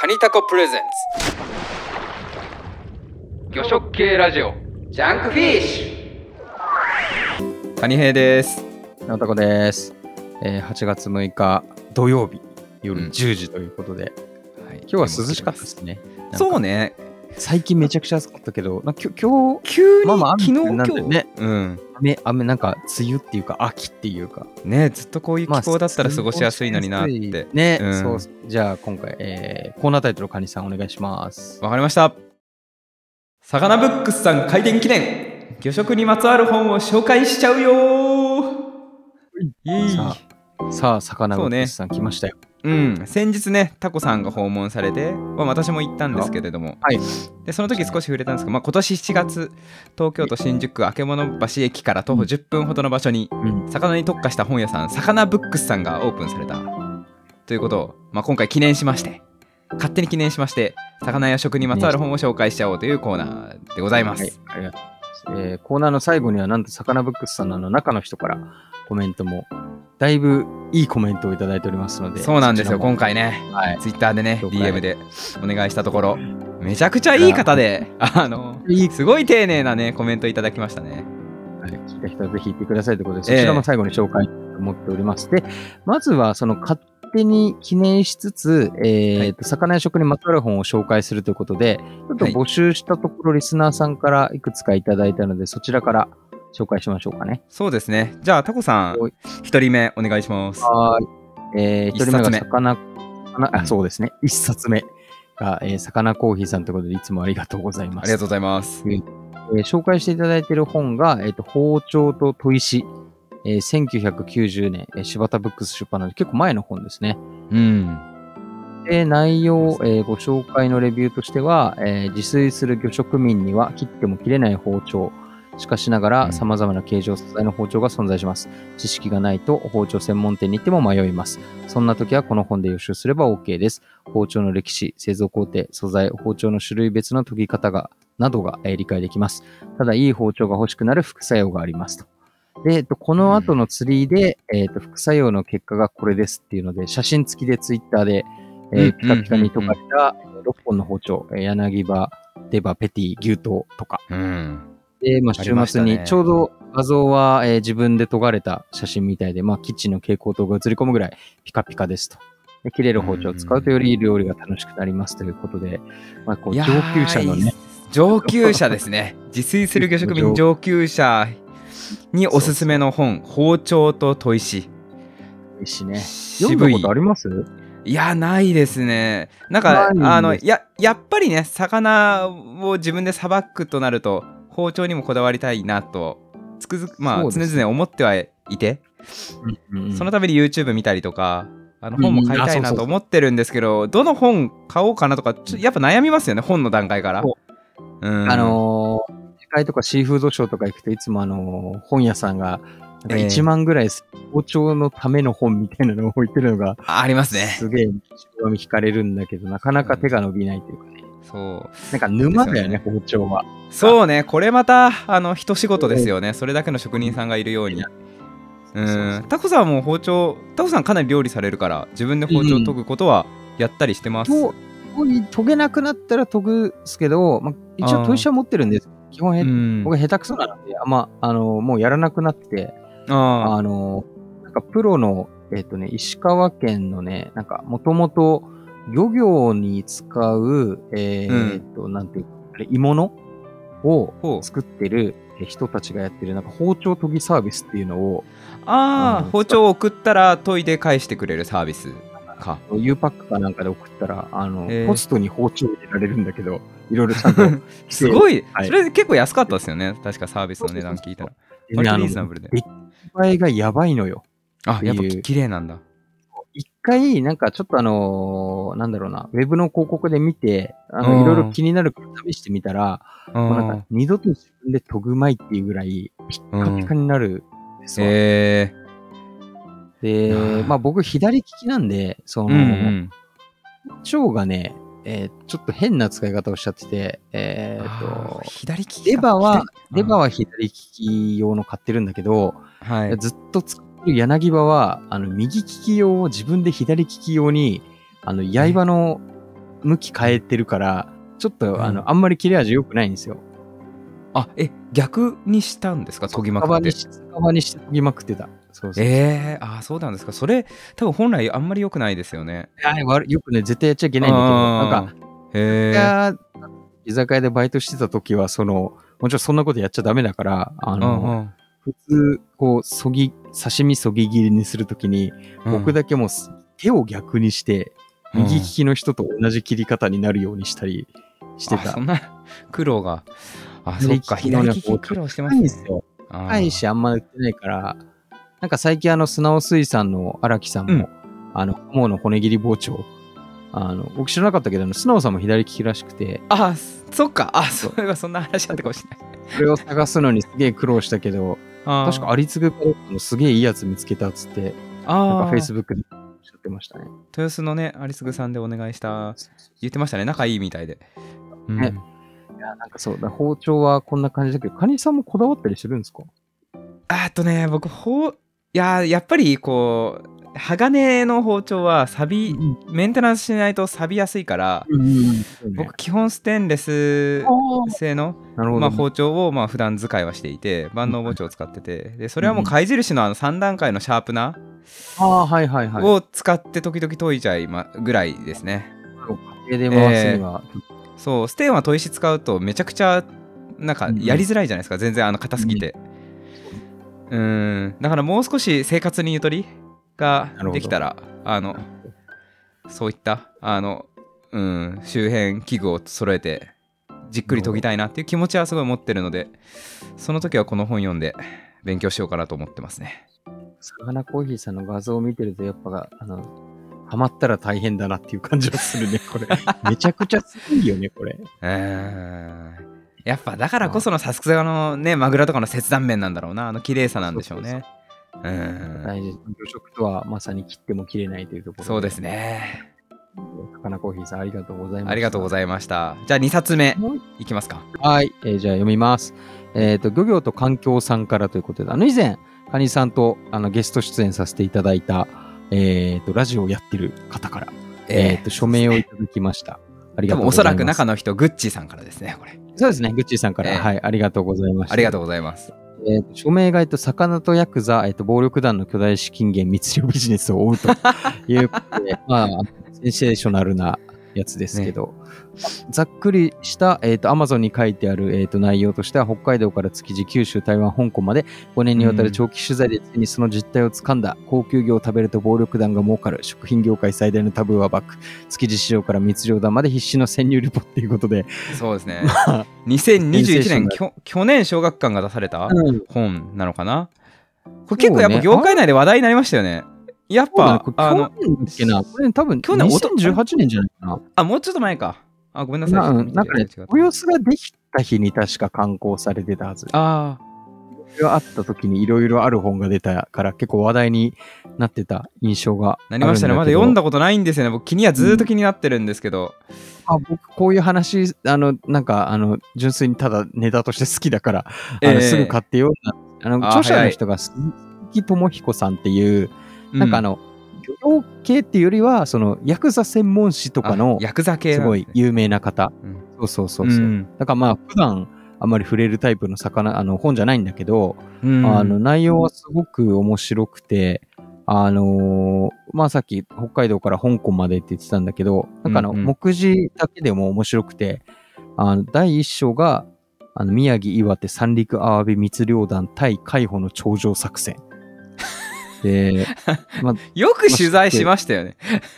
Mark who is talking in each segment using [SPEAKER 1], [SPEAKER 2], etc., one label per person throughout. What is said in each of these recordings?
[SPEAKER 1] カニタコプレゼンツ。魚食系ラジオ。ジャンクフィッシュ。カニ兵です。
[SPEAKER 2] なたこです、えー、8月6日土曜日夜
[SPEAKER 1] うん。
[SPEAKER 2] 10時ということで、
[SPEAKER 1] はい。
[SPEAKER 2] 今日は涼しかったですね。
[SPEAKER 1] そうね
[SPEAKER 2] 最近めちゃくちゃ暑かったけど、なんかきょ今日、
[SPEAKER 1] 急に、
[SPEAKER 2] まあまあ雨
[SPEAKER 1] 昨日今日
[SPEAKER 2] でね。
[SPEAKER 1] うん。
[SPEAKER 2] 雨、雨なんか梅雨っていうか秋っていうか、
[SPEAKER 1] ねずっとこういう
[SPEAKER 2] まあ
[SPEAKER 1] 気候だったら過ごしやすいのになって、
[SPEAKER 2] ね、
[SPEAKER 1] うん。
[SPEAKER 2] そう、じゃあ今回、えー、コーナータイトルカニさんお願いします。
[SPEAKER 1] わかりました。さかなブックスさん開店記念。魚食にまつわる本を紹介しちゃうよー。イエイ。
[SPEAKER 2] さあ、さあ、魚ブックスさん来ましたよ。
[SPEAKER 1] うん、先日ねタコさんが訪問されて、まあ、私も行ったんですけれども、
[SPEAKER 2] はい。
[SPEAKER 1] でその時少し触れたんですけど、まあ、今年7月東京都新宿区曙橋駅から徒歩10分ほどの場所に
[SPEAKER 2] うん。
[SPEAKER 1] 魚に特化した本屋さんさかなブックスさんがオープンされた。ということを、まあ、今回記念しまして勝手に記念しまして魚や食にまつわる本を紹介しちゃおうというコーナーでございます、
[SPEAKER 2] はい、ありがとうございます。えーコーナーの最後には、なんと、サカナブックスさんの中の人からコメントも、だいぶいいコメントをいただいておりますので、
[SPEAKER 1] そうなんですよ今回ね。
[SPEAKER 2] はい。
[SPEAKER 1] ツイッターでね DM でお願いしたところめちゃくちゃいい方であの
[SPEAKER 2] いい。
[SPEAKER 1] すごい丁寧なねコメントいただきましたね。
[SPEAKER 2] はい、聞いた人はぜひ言ってくださいということで、そ
[SPEAKER 1] ええ
[SPEAKER 2] ちらも最後に紹介と思っております。で、まずはその勝手に記念しつつ、えー
[SPEAKER 1] はい。
[SPEAKER 2] と魚や食にまつわる本を紹介するということで、ちょっと募集したところ、リスナーさんからいくつかいただいたので、そちらから紹介しましょうかね。
[SPEAKER 1] そうですねじゃあタコさん
[SPEAKER 2] はい
[SPEAKER 1] 一人目お願いします
[SPEAKER 2] はい。えー、一人目が魚、魚あ、
[SPEAKER 1] うん
[SPEAKER 2] そうですね。一冊目が、えー、魚コーヒーさんということで、いつもありがとうございます。
[SPEAKER 1] ありがとうございます
[SPEAKER 2] えー紹介していただいている本が、えーと包丁と砥石、えー1990年、えー柴田ブックス出版なので結構前の本ですね。
[SPEAKER 1] うん
[SPEAKER 2] で内容、えーご紹介のレビューとしては、えー自炊する魚食民には切っても切れない包丁。しかしなが
[SPEAKER 1] うん
[SPEAKER 2] ら様々な形状素材の包丁が存在します。知識がないと包丁専門店に行っても迷います。そんな時はこの本で予習すれば OK です。包丁の歴史、製造工程、素材、包丁の種類別の研ぎ方が、などが、えー理解できます。ただ、いい包丁が欲しくなる副作用がありますと。で、えっと、この後のツリーで、えっと、副作用の結果がこれですっていうので、写真付きでツイッターで、えー
[SPEAKER 1] うん
[SPEAKER 2] ピカピカに溶かれた6本の包丁、えー柳刃、デバ、ペティ、牛刀とか。
[SPEAKER 1] うん
[SPEAKER 2] で、まあ、週末に、ちょうど画像は、えー自分で研がれた写真みたいで、まあ、キッチンの蛍光灯が映り込むぐらいピカピカですと。で切れる包丁を使うとより料理が楽しくなりますということで、まあ、こう上級者のね、
[SPEAKER 1] 上級者ですね。自炊する魚食民上級者。におすすめの本包丁と砥石。
[SPEAKER 2] いいしね。
[SPEAKER 1] 渋い。
[SPEAKER 2] ことあります？
[SPEAKER 1] いやないですね。なんかあのややっぱりね魚を自分でさばくとなると包丁にもこだわりたいなとつくづくまあ常々思ってはいて、そのために YouTube 見たりとかあの本も買いたいなと思ってるんですけど、どの本買おうかなとかちょやっぱ悩みますよね本の段階から。うん
[SPEAKER 2] あのー、世界とかシーフードショーとか行くといつもあの本屋さんが、なんか1万ぐらい包丁のための本みたいなのを置いてるのが、
[SPEAKER 1] ありますね。
[SPEAKER 2] すげえ、興味惹かれるんだけど、なかなか手が伸びないというかね。
[SPEAKER 1] そう。
[SPEAKER 2] なんか沼だよね、包丁は。
[SPEAKER 1] そうねこれまたあの一仕事ですよね。それだけの職人さんがいるように。う
[SPEAKER 2] ん。
[SPEAKER 1] タコさんも包丁タコさんかなり料理されるから自分で包丁を研ぐことはやったりしてます。
[SPEAKER 2] と研げなくなったら研ぐすけど、まあ、一応
[SPEAKER 1] あー。
[SPEAKER 2] 砥石は持ってるんです。基本へ、
[SPEAKER 1] うん。
[SPEAKER 2] 僕下手くそなので、あんま、あのーもうやらなくなって、
[SPEAKER 1] あ
[SPEAKER 2] あの、なんかプロの、えっ、とね、石川県のね、なんかもともと漁業に使う、えーっと、なんていうか、あれ、鋳物を作ってるえ人たちがやってる、なんか包丁研ぎサービスっていうのを、うん
[SPEAKER 1] あー包丁を送ったら研いで返してくれるサービスか。
[SPEAKER 2] U パックかなんかで送ったら、あの、ポストに包丁入れられるんだけど、いろいろちゃんと
[SPEAKER 1] すごい、
[SPEAKER 2] はい
[SPEAKER 1] それ結構安かったですよね確かサービスの値段聞いたら。リーズナブルで。
[SPEAKER 2] 出来栄えがやばいのよ。
[SPEAKER 1] あやっぱ綺麗なんだ。
[SPEAKER 2] 一回、なんかちょっとあのーなんだろうな、ウェブの広告で見て、あ
[SPEAKER 1] うん。
[SPEAKER 2] の、いろいろ気になる試してみたら、もうなん
[SPEAKER 1] あ
[SPEAKER 2] か二度と自分で研ぐまいっていうぐらい、ピッカピカになるんですわ。
[SPEAKER 1] え
[SPEAKER 2] で、
[SPEAKER 1] うん
[SPEAKER 2] まあ僕左利きなんで、そ
[SPEAKER 1] ー、
[SPEAKER 2] の、
[SPEAKER 1] うんうん。
[SPEAKER 2] 腸がね、えーちょっと変な使い方をしちゃってて、えーと、
[SPEAKER 1] 左利きか。
[SPEAKER 2] レバーは、レバー
[SPEAKER 1] は、
[SPEAKER 2] は左利き用の買ってるんだけど、
[SPEAKER 1] はい、
[SPEAKER 2] ずっと使っ柳刃は、あの、右利き用を自分で左利き用に、あの、刃の向き変えてるから、ちょっと、
[SPEAKER 1] うん。
[SPEAKER 2] あの、あんまり切れ味良くないんですよ。
[SPEAKER 1] あえ逆にしたんですか？研ぎまくって。
[SPEAKER 2] カバにし、て研ぎまくってた。そうそう。
[SPEAKER 1] えー、あそうなんですか。それ多分本来あんまり良くないですよね。
[SPEAKER 2] いや悪いよくね、絶対やっちゃいけないんだけど、なんか、
[SPEAKER 1] かへえ
[SPEAKER 2] 居酒屋でバイトしてた時は、その、もちろんそんなことやっちゃダメだから、あ
[SPEAKER 1] うん
[SPEAKER 2] の、普通、こう、そぎ、刺身そぎ切りにするときに、
[SPEAKER 1] うん。
[SPEAKER 2] 僕だけも手を逆にして、
[SPEAKER 1] うん。
[SPEAKER 2] 右利きの人と同じ切り方になるようにしたりしてた。
[SPEAKER 1] あそんな 苦労が。あそっか
[SPEAKER 2] 左利き
[SPEAKER 1] 苦労してますね。
[SPEAKER 2] 高いし、あんま売ってないから、なんか最近あの、砂尾水産の荒木さんも、
[SPEAKER 1] うん。
[SPEAKER 2] あの、モの骨切り包丁、あの、僕知らなかったけど、砂尾さんも左利きらしくて、
[SPEAKER 1] あそっか。あそれはそんな話だったかもしれない。
[SPEAKER 2] それを探すのにすげえ苦労したけど、確かアリツグからのすげえいいやつ見つけたっつって、
[SPEAKER 1] あ
[SPEAKER 2] なんか
[SPEAKER 1] ー
[SPEAKER 2] Facebook でおっしゃってましたね。
[SPEAKER 1] 豊洲のねアリスグさんでお願いした言ってましたね。仲いいみたいで、うん。
[SPEAKER 2] ねい。や、なんかそうだ、包丁はこんな感じだけど、カニさんもこだわったりするんですか？
[SPEAKER 1] ああとね僕ほういややっぱりこう鋼の包丁は錆びメンテナンスしないと錆びやすいから
[SPEAKER 2] うん、
[SPEAKER 1] 僕基本ステンレス製の、まあ、包丁をまあ普段使いはしていて万能包丁を使っててでそれはもう貝印のあの3段階のシャープナ。ーを使って時々研いじゃいまぐらいですね。
[SPEAKER 2] 家庭で回すには、
[SPEAKER 1] そうステンは砥石使うとめちゃくちゃなんかやりづらいじゃないですか。全然あの硬すぎて。うん。だからもう少し生活にゆとりができたらあのそういったあのうん周辺器具を揃えてじっくり研ぎたいなっていう気持ちはすごい持ってるのでその時はこの本読んで勉強しようかなと思ってますね
[SPEAKER 2] サガナコーヒーさんの画像を見てると、やっぱ、あの、ハマったら大変だなっていう感じがするね、これ。めちゃくちゃすごいよね、これ。
[SPEAKER 1] うんやっぱだからこそのさすがのねマグロとかの切断面なんだろうなあの綺麗さなんでしょうねうん
[SPEAKER 2] 大事。魚食とはまさに切っても切れないというところ
[SPEAKER 1] そうです。ね
[SPEAKER 2] サガナコーヒーさん、ありがとうございます。
[SPEAKER 1] ありがとうご
[SPEAKER 2] い
[SPEAKER 1] ざいましたじゃあ2冊目いきますか
[SPEAKER 2] はい、えーじゃあ読みます。えっ、と、漁業と環境さんからということで、あの、以前、カニさんとあのゲスト出演させていただいた、えっ、と、ラジオをやってる方から、えっ、と、署名をいただきました。ありがとうございます。
[SPEAKER 1] そらく中の人グッチーさんからですねこれ
[SPEAKER 2] そうですね、グッチーさんから、
[SPEAKER 1] ええ
[SPEAKER 2] はい、ありがとうございました。
[SPEAKER 1] ありがとうございます
[SPEAKER 2] えーと署名が、えっと、魚とヤクザ、えっと、暴力団の巨大資金源密漁ビジネスを追うということで、まあ、センセーショナルなやつですけど、ざっくりした、えっと、アマゾンに書いてある、えっと、内容としては、北海道から築地、九州、台湾、香港まで5年にわたる長期取材でついにその実態をつかんだ、高級魚を食べると暴力団が儲かる、食品業界最大のタブーはバック、築地市場から密漁団まで必死の潜入リポということで、
[SPEAKER 1] そうですね。
[SPEAKER 2] あ
[SPEAKER 1] 2021年
[SPEAKER 2] セ
[SPEAKER 1] きょ去年小学館が出された
[SPEAKER 2] うん。
[SPEAKER 1] 本なのかな？これ結構やっぱ業界内で話題になりましたよねやっぱあの
[SPEAKER 2] 去年だっけな、これ多分
[SPEAKER 1] 去年おと
[SPEAKER 2] 2018年じゃないかな。
[SPEAKER 1] あもうちょっと前か。あごめんなさい。
[SPEAKER 2] ななんかね
[SPEAKER 1] 違った、
[SPEAKER 2] 豊洲ができた日に確か刊行されてたはず。
[SPEAKER 1] あ
[SPEAKER 2] それがあった時にいろいろある本が出たから結構話題になってた印象が
[SPEAKER 1] あなりましたね。まだ読んだことないんですよね。僕気にはずーっと気になってるんですけど、
[SPEAKER 2] あ僕こういう話、あの、なんか、あの、純粋にただネタとして好きだから、あ
[SPEAKER 1] ええ。
[SPEAKER 2] のすぐ買ってような、あの、
[SPEAKER 1] あ
[SPEAKER 2] 著者の人が鈴木智彦さんっていう、
[SPEAKER 1] う
[SPEAKER 2] なんかあの、漁業系っていうよりは、その、ヤクザ専門誌とかの
[SPEAKER 1] あ、ヤクザ系
[SPEAKER 2] すごい有名な方。
[SPEAKER 1] うん
[SPEAKER 2] そうそうそうそう。
[SPEAKER 1] ん
[SPEAKER 2] だからまあ、普段、あんまり触れるタイプの魚、あの、本じゃないんだけど、
[SPEAKER 1] うん
[SPEAKER 2] あの、内容はすごく面白くて、あのーまあさっき北海道から香港までって言ってたんだけど、なんかあの、
[SPEAKER 1] うんうん
[SPEAKER 2] 目次だけでも面白くて、あの、第一章が、あの、宮城、岩手、三陸アワビ密漁団対海保の頂上作戦。で、まあ、
[SPEAKER 1] よく取材しましたよね。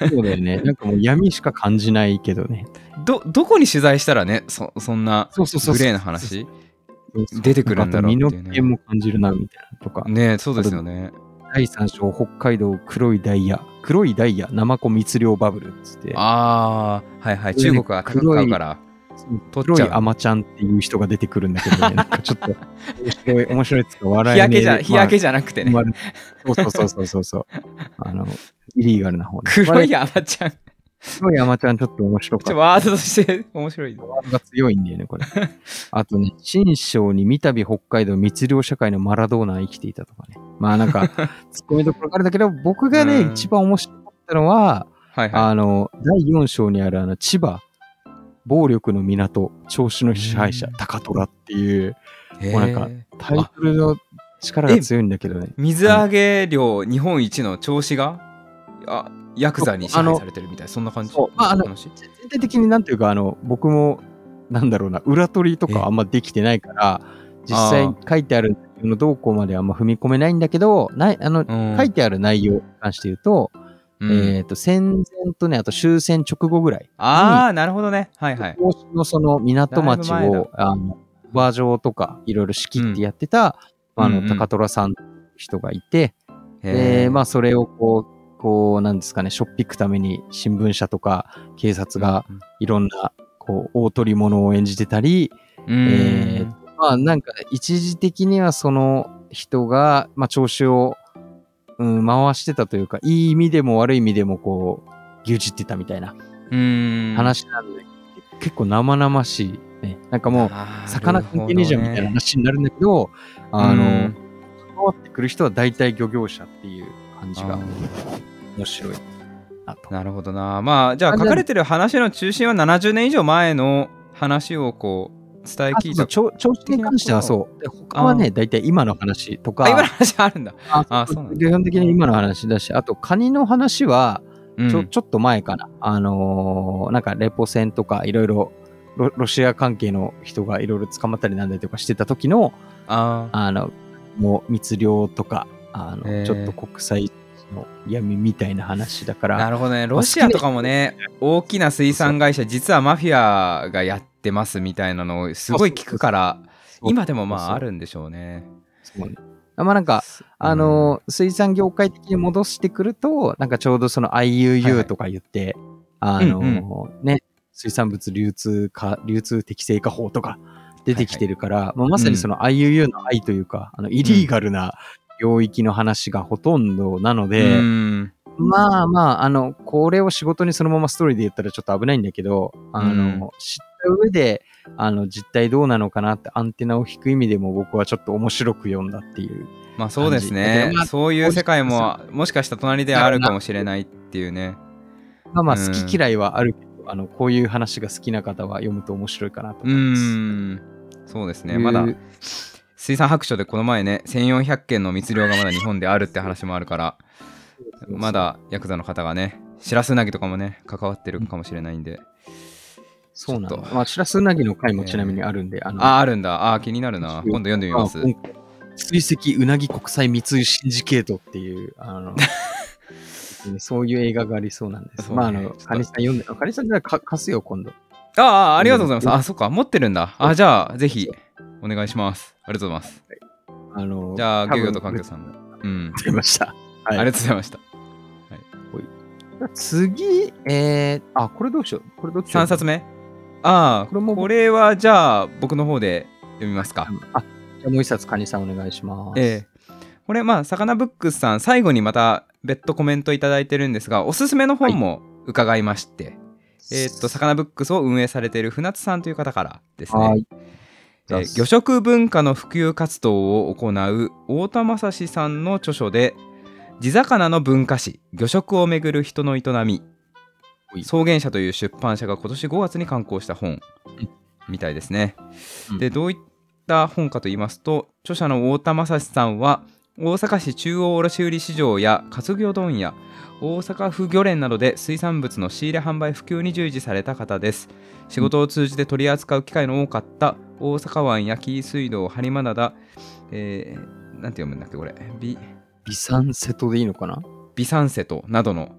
[SPEAKER 2] そうだよね。なんかもう闇しか感じないけどね。
[SPEAKER 1] どどこに取材したらねそそんなグレーな話？出てくるんだろうっていうね。
[SPEAKER 2] 身の毛も感じるな、みたいなとか。
[SPEAKER 1] ねそうですよね。
[SPEAKER 2] 第3章、北海道黒いダイヤ、黒いダイヤ、ナマコ密漁バブルっつって、
[SPEAKER 1] ああはいはい。中国は高く買うから
[SPEAKER 2] 黒いアマちゃんっていう人が出てくるんだけどね、なんかちょっと面白い、面白つうか笑
[SPEAKER 1] 日
[SPEAKER 2] えねえ
[SPEAKER 1] 焼けじゃ日焼けじゃなくてね、
[SPEAKER 2] まあそうそうそうそうそう。あの、イリーガルな方ね。
[SPEAKER 1] 黒い
[SPEAKER 2] まあ
[SPEAKER 1] アマちゃん
[SPEAKER 2] 黒いアマちゃんちょっと面白かった。
[SPEAKER 1] ワードとして面白い
[SPEAKER 2] ワードが強いんだよね、これ。あとね、新章に三度北海道密漁社会のマラドーナが生きていたとかね。まあなんか、ツッコミどころがあるんだけど、僕がね、
[SPEAKER 1] うん
[SPEAKER 2] 一番面白かったのは、
[SPEAKER 1] はいは
[SPEAKER 2] あの、第4章にあるあの、千葉、暴力の港、調子の支配者
[SPEAKER 1] うん、
[SPEAKER 2] 高虎っていう、
[SPEAKER 1] い。
[SPEAKER 2] もうなんかタイトルの力が強いんだけどね。
[SPEAKER 1] 水揚げ量日本一の調子があヤクザに支配されてるみたいなそんな感じ？
[SPEAKER 2] そう。まああの
[SPEAKER 1] 話？
[SPEAKER 2] 全体的になんていうか、あの、僕も、なんだろうな、裏取りと
[SPEAKER 1] え
[SPEAKER 2] かあんまできてないから、実
[SPEAKER 1] あ
[SPEAKER 2] 際書いてあるのどうこうまであんま踏み込めないんだけど、ないあの、
[SPEAKER 1] うん。
[SPEAKER 2] 書いてある内容に関して言うと、
[SPEAKER 1] うん。
[SPEAKER 2] えっ、と、戦前とね、あと終戦直後ぐらいに。
[SPEAKER 1] ああなるほどね。はいはい。
[SPEAKER 2] のその港町を、あの、バージョンとかいろいろ仕切ってやってた、あの、
[SPEAKER 1] うんうん。
[SPEAKER 2] 高虎さん人がいて、
[SPEAKER 1] へ
[SPEAKER 2] で、
[SPEAKER 1] ー
[SPEAKER 2] まあ、それをこう、こう、なんですかね、しょっぴくために新聞社とか警察がいろんな、こう、大取り物を演じてたり、
[SPEAKER 1] うん。
[SPEAKER 2] えーまあ、なんか、一時的にはその人が、まあ、調子を、うん、回してたというか、いい意味でも悪い意味でも、こう、牛耳ってたみたいな。
[SPEAKER 1] うん。
[SPEAKER 2] 話なんで、結構生々しい、ね。なんかもう、魚関係ねえじゃんみたいな
[SPEAKER 1] る
[SPEAKER 2] 話になるんだけど、あの、
[SPEAKER 1] うん。
[SPEAKER 2] 関わってくる人は大体漁業者っていう感じが面白いなと。
[SPEAKER 1] なるほどな。まあじゃあ
[SPEAKER 2] あじゃあ
[SPEAKER 1] 書かれてる話の中心は70年以上前の話をこう伝え聞いた。
[SPEAKER 2] 調調子に関してはそう。で他はね、大体今の話とか、
[SPEAKER 1] あ今の話あるんだ。
[SPEAKER 2] あ
[SPEAKER 1] あそうなんだ。
[SPEAKER 2] 基本的に今の話だし、あと、カニの話は、ちょ,、
[SPEAKER 1] うん。
[SPEAKER 2] ちょっと前かな。あのーなんかレポ戦とかいろいろロロシア関係の人がいろいろ捕まったりなんだりとかしてた時の、
[SPEAKER 1] あー。
[SPEAKER 2] あの、もう密漁とか、あの、ちょっと国際の闇みたいな話だから、
[SPEAKER 1] なるほどね。ロシアとかもね大きな水産会社実はマフィアがやってますみたいなのをすごい聞くから今でもまああるんでしょうね。
[SPEAKER 2] そうねまあなんか、あの、水産業界的に戻してくると、なんかちょうどその
[SPEAKER 1] はいは
[SPEAKER 2] IUU
[SPEAKER 1] い。
[SPEAKER 2] とか言って、あの、
[SPEAKER 1] うん。
[SPEAKER 2] ね、水産物流通化、流通適正化法とか出てきてるから、まあ、まさにその IUU の愛というか、あの、イリーガルな領域の話がほとんどなので、
[SPEAKER 1] うん。
[SPEAKER 2] まあまあ、あの、これを仕事にそのままストーリーで言ったらちょっと危ないんだけど、あの、
[SPEAKER 1] うん。
[SPEAKER 2] 知上で、あの、実態どうなのかなってアンテナを引く意味でも僕はちょっと面白く読んだっていう。
[SPEAKER 1] まあそうですね。
[SPEAKER 2] まあ
[SPEAKER 1] そういう世界ももしかしたら。隣であるかもしれないっていうね。
[SPEAKER 2] まあまあ、
[SPEAKER 1] うん。
[SPEAKER 2] 好き嫌いはあるけど、あの、こういう話が好きな方は読むと面白いかなと
[SPEAKER 1] う
[SPEAKER 2] 思います。
[SPEAKER 1] ん。そうですね。まだ水産白書でこの前ね1400件の密漁がまだ日本であるって話もあるからまだヤクザの方がねシラスウナギとかもね関わってるかもしれないんで、
[SPEAKER 2] そうなの
[SPEAKER 1] ちょっ。と。
[SPEAKER 2] まあ、シラスウナギの回もちなみにあるんで、あの、
[SPEAKER 1] ああるんだ。あー気になるな。今度読んでみます。
[SPEAKER 2] 追跡うなぎ国際密輸シンジケートっていう、あの、そういう映画がありそうなんです。
[SPEAKER 1] ね。
[SPEAKER 2] まあ、あのカニさん読んで、カニさんじゃあか貸すよ、今度。
[SPEAKER 1] ああありがとうございます。あそっか。持ってるんだ。あじゃあぜひお願いします。ありがとうございます。
[SPEAKER 2] あの、
[SPEAKER 1] じゃあ漁業と環境さんも。うん。
[SPEAKER 2] 出ました。はい。
[SPEAKER 1] ありがとうございました。
[SPEAKER 2] 次、えー、あ、これどうしよう。これどっち
[SPEAKER 1] 3冊目ああ
[SPEAKER 2] これも
[SPEAKER 1] これはじゃあ僕の方で読みますか。
[SPEAKER 2] あ、じゃあもう一冊、カニさんお願いします。
[SPEAKER 1] ええ。これまあさかなブックスさん最後にまた別途コメントいただいてるんですがおすすめの本も伺いまして、えーっとさかなブックスを運営されている船津さんという方からですね、
[SPEAKER 2] はい。
[SPEAKER 1] えー魚食文化の普及活動を行う太田正史さんの著書で地魚の文化史魚食をめぐる人の営み草原社という出版社が今年5月に刊行した本。みたいですね。
[SPEAKER 2] うん。
[SPEAKER 1] でどういった本かと言いますと著者の太田正史さんは大阪市中央卸売市場や活魚問屋大阪府漁連などで水産物の仕入れ販売普及に従事された方です。仕事を通じて取り扱う機会の多かった大阪湾や紀伊水道播磨灘えー、なんて読むんだっけこれ。ビ
[SPEAKER 2] ビサンセトでいいのかな？
[SPEAKER 1] ビサンセトなどの、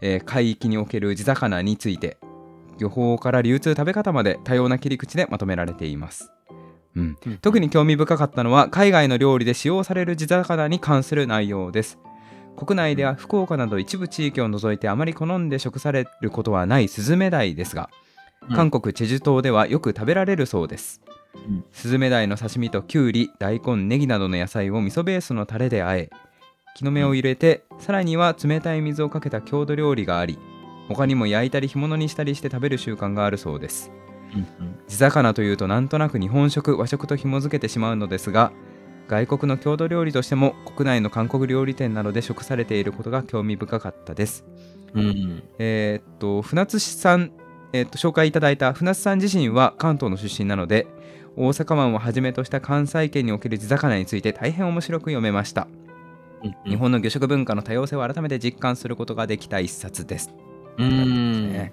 [SPEAKER 1] えー海域における地魚について漁法から流通食べ方まで多様な切り口でまとめられています、うん、特に興味深かったのは海外の料理で使用される地魚に関する内容です。国内では福岡など一部地域を除いてあまり好んで食されることはないスズメダイですが、
[SPEAKER 2] うん。
[SPEAKER 1] 韓国チェジュ島ではよく食べられるそうです、
[SPEAKER 2] うん。
[SPEAKER 1] スズメダイの刺身ときゅうり大根ネギなどの野菜を味噌ベースのタレで和え木の芽を入れて、さらには冷たい水をかけた郷土料理があり他にも焼いたり干物にしたりして食べる習慣があるそうです。地魚というとなんとなく日本食和食と紐づけてしまうのですが外国の郷土料理としても国内の韓国料理店などで食されていることが興味深かったです。
[SPEAKER 2] うん。
[SPEAKER 1] えーっと船津さん、えーっと紹介いただいた船津さん自身は関東の出身なので大阪湾をはじめとした関西圏における地魚について大変面白く読めました。
[SPEAKER 2] うん
[SPEAKER 1] 日本の魚食文化の多様性を改めて実感することができた一冊です。
[SPEAKER 2] うん。
[SPEAKER 1] ね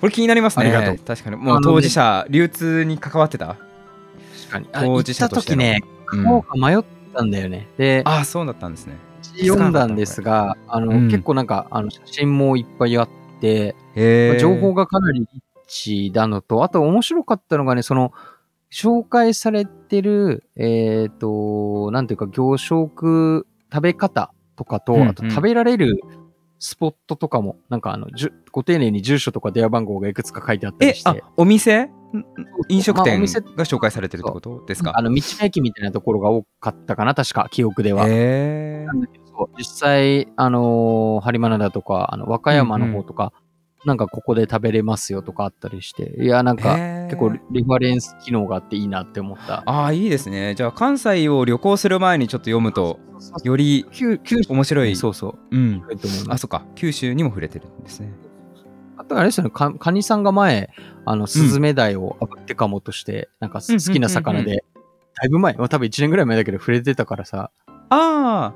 [SPEAKER 1] これ気になりますね。
[SPEAKER 2] ありがとう
[SPEAKER 1] 確かに。もう当事者、流通に関わってた？
[SPEAKER 2] 確かに。あ
[SPEAKER 1] 当
[SPEAKER 2] 行った
[SPEAKER 1] 事者としての
[SPEAKER 2] 時ね、
[SPEAKER 1] うん
[SPEAKER 2] 買おうか迷ったんだよね。で、
[SPEAKER 1] ああ、そうだったんですね。
[SPEAKER 2] 読んだんですが、あの、
[SPEAKER 1] うん
[SPEAKER 2] 結構なんか、あの、写真もいっぱいあって、情報がかなりリッチなのと、あと面白かったのがね、その、紹介されてる、えっ、と、なんていうか、行食食べ方とかと、
[SPEAKER 1] うんうん。
[SPEAKER 2] あと食べられるスポットとかも、なんかあの、じゅご丁寧に住所とか電話番号がいくつか書いてあった
[SPEAKER 1] え
[SPEAKER 2] りし、て。
[SPEAKER 1] あ、お店？ん飲食店が紹介されてるってことですか？
[SPEAKER 2] あの、道の駅みたいなところが多かったかな、確か、記憶では。
[SPEAKER 1] へえ
[SPEAKER 2] なんだけどそう実際、あのー、播磨灘とか、あの、和歌山の方とか、なんかここで食べれますよとかあったりして、いや、なんか、結構リファレンス機能があっていいなって思った。
[SPEAKER 1] ああ、いいですね。じゃあ、関西を旅行する前にちょっと読むと、より
[SPEAKER 2] 九九州
[SPEAKER 1] 面白い。
[SPEAKER 2] そうそう。
[SPEAKER 1] うん。あ、
[SPEAKER 2] す
[SPEAKER 1] そっか。九州にも触れてるんですね。
[SPEAKER 2] あとあれですよね、かカニさんが前、あの、スズメダイを炙ってかもとして、なんかす
[SPEAKER 1] うん
[SPEAKER 2] 好きな魚で、だいぶ前、まあ多分1年ぐらい前だけど触れてたからさ、
[SPEAKER 1] ああ、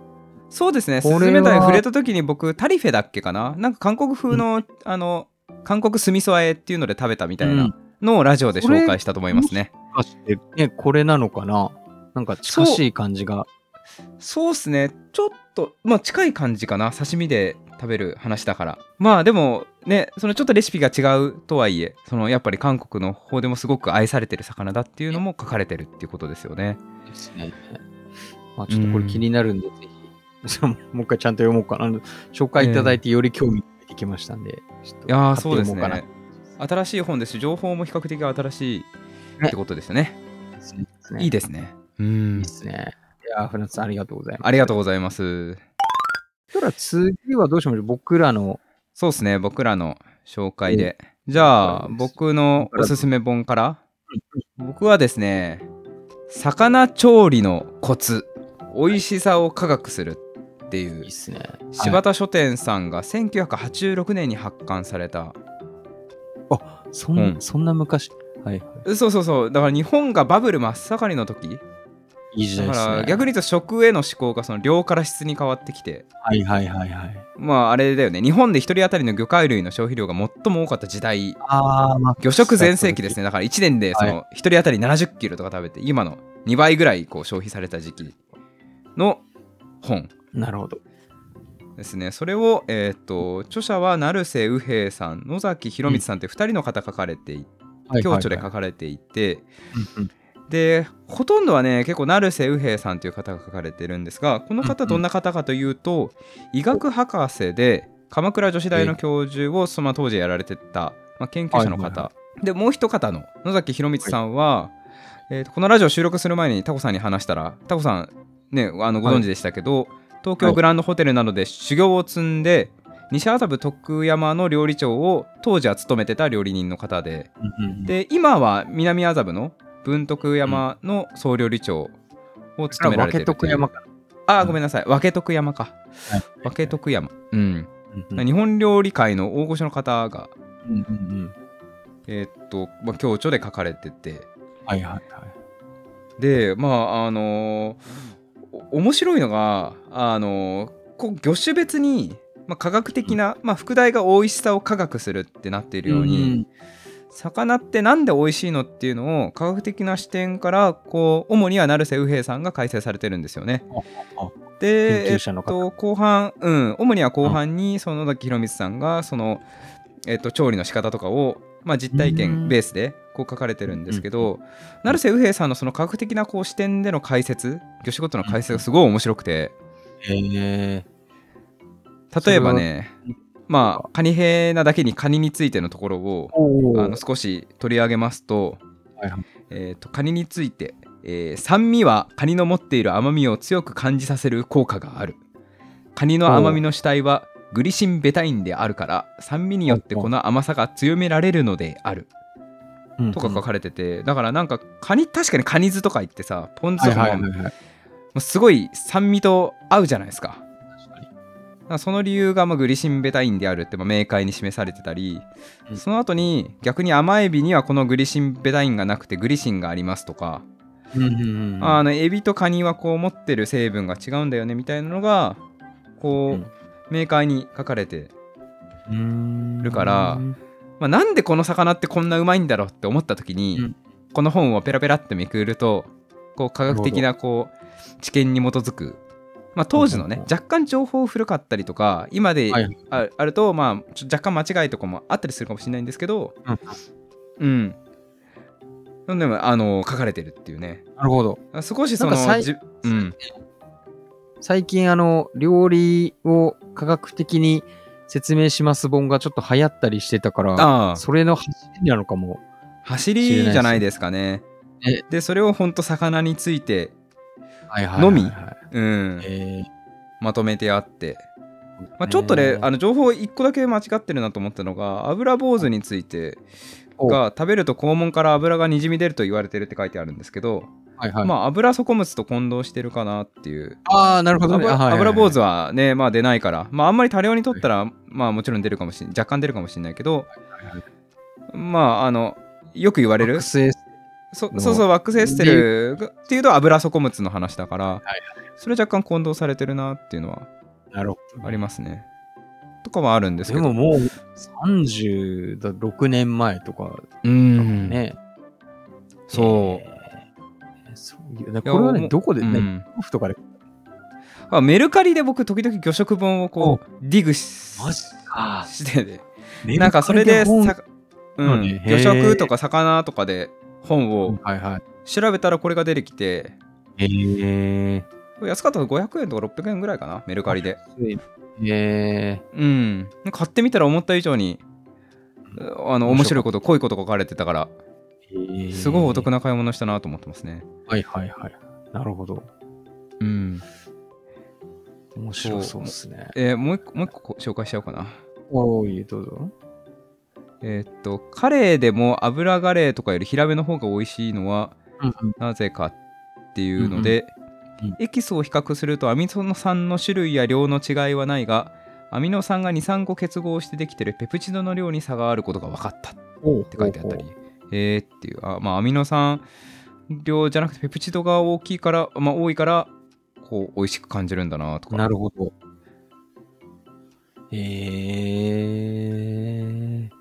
[SPEAKER 1] そうですね。スズメダイ触れた時に僕、タリフェだっけかな？なんか韓国風の、あの、韓国酢味噌和えっていうので食べたみたいなのをラジオで紹介したと思いますね。
[SPEAKER 2] もしかしてね、これなのかな？なんか近しい感じが。
[SPEAKER 1] そうっすね。ちょっと、まあ近い感じかな？刺身で食べる話だから。まあでもね、そのちょっとレシピが違うとはいえ、そのやっぱり韓国の方でもすごく愛されてる魚だっていうのも書かれてるっていうことですよね。
[SPEAKER 2] ですね。まあちょっとこれ気になるんで、ぜひ、その もう一回ちゃんと読もうかな。紹介いただいてより興味が出てきましたんで、
[SPEAKER 1] いやそうですね。新しい本ですし、情報も比較的新しいってことですよね。
[SPEAKER 2] ね。
[SPEAKER 1] いい
[SPEAKER 2] で
[SPEAKER 1] ですね。う
[SPEAKER 2] いい
[SPEAKER 1] ん
[SPEAKER 2] で。すね。いやー、船津さんありがとうございます。
[SPEAKER 1] ありがとうございます。
[SPEAKER 2] そしたら次はどうしましょう？僕らの、
[SPEAKER 1] そうですね、僕らの紹介で。じゃあ、僕のおすすめ本から。僕はですね、魚調理のコツ、美味しさを科学するってい
[SPEAKER 2] いう。いっすね。
[SPEAKER 1] 柴田書店さんが1986年に発刊された、
[SPEAKER 2] そん,、
[SPEAKER 1] うん。
[SPEAKER 2] そんな昔。はいは
[SPEAKER 1] そうそうそう。だから日本がバブル真っ盛りの時。
[SPEAKER 2] い。いい時
[SPEAKER 1] だ
[SPEAKER 2] 代ですね。
[SPEAKER 1] から逆に言うと食への思考がその量から質に変わってきて。
[SPEAKER 2] はいはいはいはい。
[SPEAKER 1] まああれだよね。日本で1人当たりの魚介類の消費量が最も多かった時代。
[SPEAKER 2] ああ、まあ、
[SPEAKER 1] 魚食全盛期ですね。だから1年でそ
[SPEAKER 2] は
[SPEAKER 1] の1人当たり70キロとか食べて今の2倍ぐらいこう消費された時期の本
[SPEAKER 2] なるほど。
[SPEAKER 1] ですね。それをえっ、と著者は成瀬右平さん野崎博光さんって2人の方書かれていて共著で書かれていて、でほとんどはね結構成瀬右平さんという方が書かれてるんですがこの方どんな方かというと、医学博士で鎌倉女子大の教授をその当時やられてた、まあ、研究者の方、
[SPEAKER 2] はいは
[SPEAKER 1] でもう一方の野崎博光さんは、えーとこのラジオ収録する前にタコさんに話したらタコさんねあのご存知でしたけど、東京グランドホテルなどで修行を積んで西麻布徳山の料理長を当時は務めてた料理人の方で、
[SPEAKER 2] うんうんうん、
[SPEAKER 1] で今は南麻布の文徳山の総料理長を務められてる
[SPEAKER 2] 分け徳山か
[SPEAKER 1] あーごめんなさい。分徳山か。
[SPEAKER 2] はい。
[SPEAKER 1] 分徳山。うん、
[SPEAKER 2] ら。うん。
[SPEAKER 1] 日本料理界の大御所の方が
[SPEAKER 2] うんうんうん。
[SPEAKER 1] えーっと、まあ、共著で書かれてて。
[SPEAKER 2] はいはいはい。
[SPEAKER 1] でまああのーお面白いのがあのーこう魚種別に、まあ、科学的な、まあ、副題が美味しさを科学するってなっているように、魚ってなんで美味しいのっていうのを科学的な視点からこう主には成瀬右平さんが解説されてるんですよね。で、と、後半、うん、主には後半にその野崎博光さんがその、えっと、調理の仕方とかを、まあ、実体
[SPEAKER 2] うん。
[SPEAKER 1] 験ベースでこう書かれてるんですけど、成瀬右平さんのその科学的なこう視点での解説魚仕事の解説がすごい面白くて。
[SPEAKER 2] へえ。
[SPEAKER 1] 例えばねまあカニ兵なだけにカニについてのところを
[SPEAKER 2] お
[SPEAKER 1] あの少し取り上げますと,、えーとカニについて、えー酸味はカニの持っている甘みを強く感じさせる効果がある。カニの甘みの主体はグリシンベタインであるから酸味によってこの甘さが強められるのである。とか書かれててだからなんかカニ確かにカニ酢とか言ってさポン酢
[SPEAKER 2] はい
[SPEAKER 1] とかもすごい酸味と合うじゃないですか。
[SPEAKER 2] 確か
[SPEAKER 1] その理由がまあグリシンベタインであるってまあ明快に示されてたり、
[SPEAKER 2] うん。
[SPEAKER 1] その後に逆に甘エビにはこのグリシンベタインがなくてグリシンがありますとか、
[SPEAKER 2] うんうんうん。
[SPEAKER 1] あのエビとカニはこう持ってる成分が違うんだよねみたいなのがこう、
[SPEAKER 2] うん
[SPEAKER 1] 明快に書かれて、
[SPEAKER 2] うん
[SPEAKER 1] るからまあ、なんでこの魚ってこんなうまいんだろうって思った時に、
[SPEAKER 2] うん。
[SPEAKER 1] この本をペラペラってめくるとこう科学的なこう知見に基づく、まあ、当時のね
[SPEAKER 2] うん
[SPEAKER 1] 若干情報古かったりとか今で
[SPEAKER 2] はい。
[SPEAKER 1] ああるとまあ若干間違いとかもあったりするかもしれないんですけど
[SPEAKER 2] うん。
[SPEAKER 1] うん。でもあの書かれてるっていうね。
[SPEAKER 2] なるほど。
[SPEAKER 1] 少しそのうん
[SPEAKER 2] 最近あの、料理を科学的に説明します本がちょっと流行ったりしてたから、それの走りなのかも。
[SPEAKER 1] 走りじゃないですかね。
[SPEAKER 2] え
[SPEAKER 1] でそれをほんと魚について、
[SPEAKER 2] はい
[SPEAKER 1] のみ？まとめてあって。
[SPEAKER 2] ー
[SPEAKER 1] まあ、ちょっとね、
[SPEAKER 2] えー
[SPEAKER 1] あの情報1個だけ間違ってるなと思ったのが油坊主について
[SPEAKER 2] お。
[SPEAKER 1] が食べると肛門から油がにじみ出ると言われてるって書いてあるんですけど、
[SPEAKER 2] はいはい。
[SPEAKER 1] まあ油底物と混同してるかなっていう。
[SPEAKER 2] ああ、なるほどね。
[SPEAKER 1] 油坊主はねまあ出ないから。まああんまり多量に取ったら、まあもちろん出るかもしれ若干出るかもしれないけど。
[SPEAKER 2] はいはい
[SPEAKER 1] まああのよく言われる。そ
[SPEAKER 2] の
[SPEAKER 1] そうそうワックスエステルがっていうと油底物の話だから、
[SPEAKER 2] はい
[SPEAKER 1] それ若干混同されてるなっていうのは。ありますね。とかはあるんですけど。
[SPEAKER 2] でももう36年前とか
[SPEAKER 1] うん
[SPEAKER 2] ね。
[SPEAKER 1] そう。
[SPEAKER 2] えーそういうこれはね、どこでね、
[SPEAKER 1] うん。
[SPEAKER 2] オフとかで。
[SPEAKER 1] あメルカリで僕時々魚食本をこうディグし
[SPEAKER 2] マジか？
[SPEAKER 1] しててなんかそれで
[SPEAKER 2] 本
[SPEAKER 1] さ、うん、魚食とか魚とかで本を。調べたらこれが出てきて
[SPEAKER 2] えー、
[SPEAKER 1] 安かったら500円とか600円ぐらいかなメルカリで。
[SPEAKER 2] え
[SPEAKER 1] うん。買ってみたら思った以上にあの面白いこと濃いこと書かれてたから。
[SPEAKER 2] ー、
[SPEAKER 1] すごいお得
[SPEAKER 2] な。
[SPEAKER 1] な買い物したなと思ってますね
[SPEAKER 2] はいはいはい。なるほど。
[SPEAKER 1] うん
[SPEAKER 2] 面白そうですね。
[SPEAKER 1] えーもう一個もう一個紹介しちゃおうかな
[SPEAKER 2] おーい、どうぞ。
[SPEAKER 1] えーっとカレーでも油ガレーとかよりヒラメの方が美味しいのはなぜかっていうので、
[SPEAKER 2] うんうん
[SPEAKER 1] エキスを比較するとアミノ酸の種類や量の違いはないがアミノ酸が23個結合してできてるペプチドの量に差があることが分かったっ
[SPEAKER 2] て
[SPEAKER 1] 書いてあったりえーっていうあまあアミノ酸量じゃなくてペプチドが大きいから、まあ、多いからこう美味しく感じるんだなとか。
[SPEAKER 2] なるほど。えー。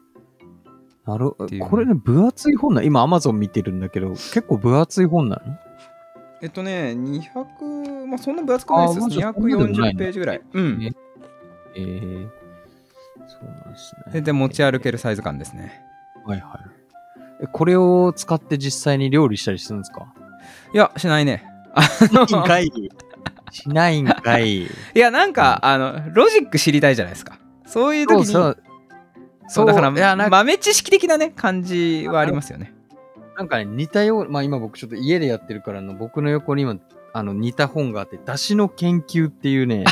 [SPEAKER 2] なるこれね、分厚い本な今、アマゾン見てるんだけど、結構分厚い本なの？
[SPEAKER 1] えっとね200まあそんな分厚くないです。
[SPEAKER 2] あまあじゃあそんなでもない。
[SPEAKER 1] 240
[SPEAKER 2] な
[SPEAKER 1] ページぐらいうん。
[SPEAKER 2] ねえー、そうなんですね。
[SPEAKER 1] 全然持ち歩けるサイズ感ですね。
[SPEAKER 2] はいはい。えこれを使って実際に料理したりするんですか？
[SPEAKER 1] いやしないね。あ
[SPEAKER 2] しないん
[SPEAKER 1] の
[SPEAKER 2] かい。しないんかい。
[SPEAKER 1] いやなんか、あのロジック知りたいじゃないですか。そういう時に
[SPEAKER 2] そうそう。
[SPEAKER 1] そうだから
[SPEAKER 2] いやなんか
[SPEAKER 1] 豆知識的なね感じはありますよね。
[SPEAKER 2] なんかね、似たよう、まあ今僕ちょっと家でやってるからの、僕の横に今、あの似た本があって、出汁の研究っていうね、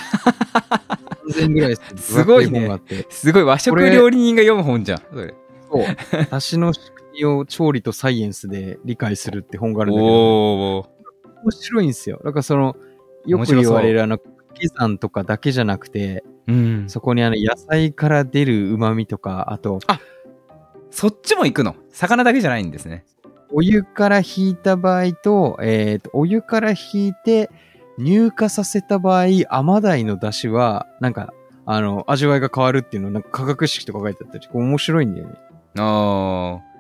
[SPEAKER 2] 3000ぐらいす
[SPEAKER 1] ごい
[SPEAKER 2] 本があって、
[SPEAKER 1] すごい和食料理人が読む本じゃんそれ。
[SPEAKER 2] そう、出汁の仕を調理とサイエンスで理解するって本があるんだけど、面白いんですよ。だからその、よく言われるあの、掛け算とかだけじゃなくて、
[SPEAKER 1] うん。
[SPEAKER 2] そこにあの野菜から出る旨味とか、あと、
[SPEAKER 1] そっちも行くの？魚だけじゃないんですね。
[SPEAKER 2] お湯から引いた場合と、えっ、と、お湯から引いて乳化させた場合、甘鯛の出汁は、なんか、あの、味わいが変わるっていうの、なんか化学式とか書いてあったり、面白いんだよね。
[SPEAKER 1] ああ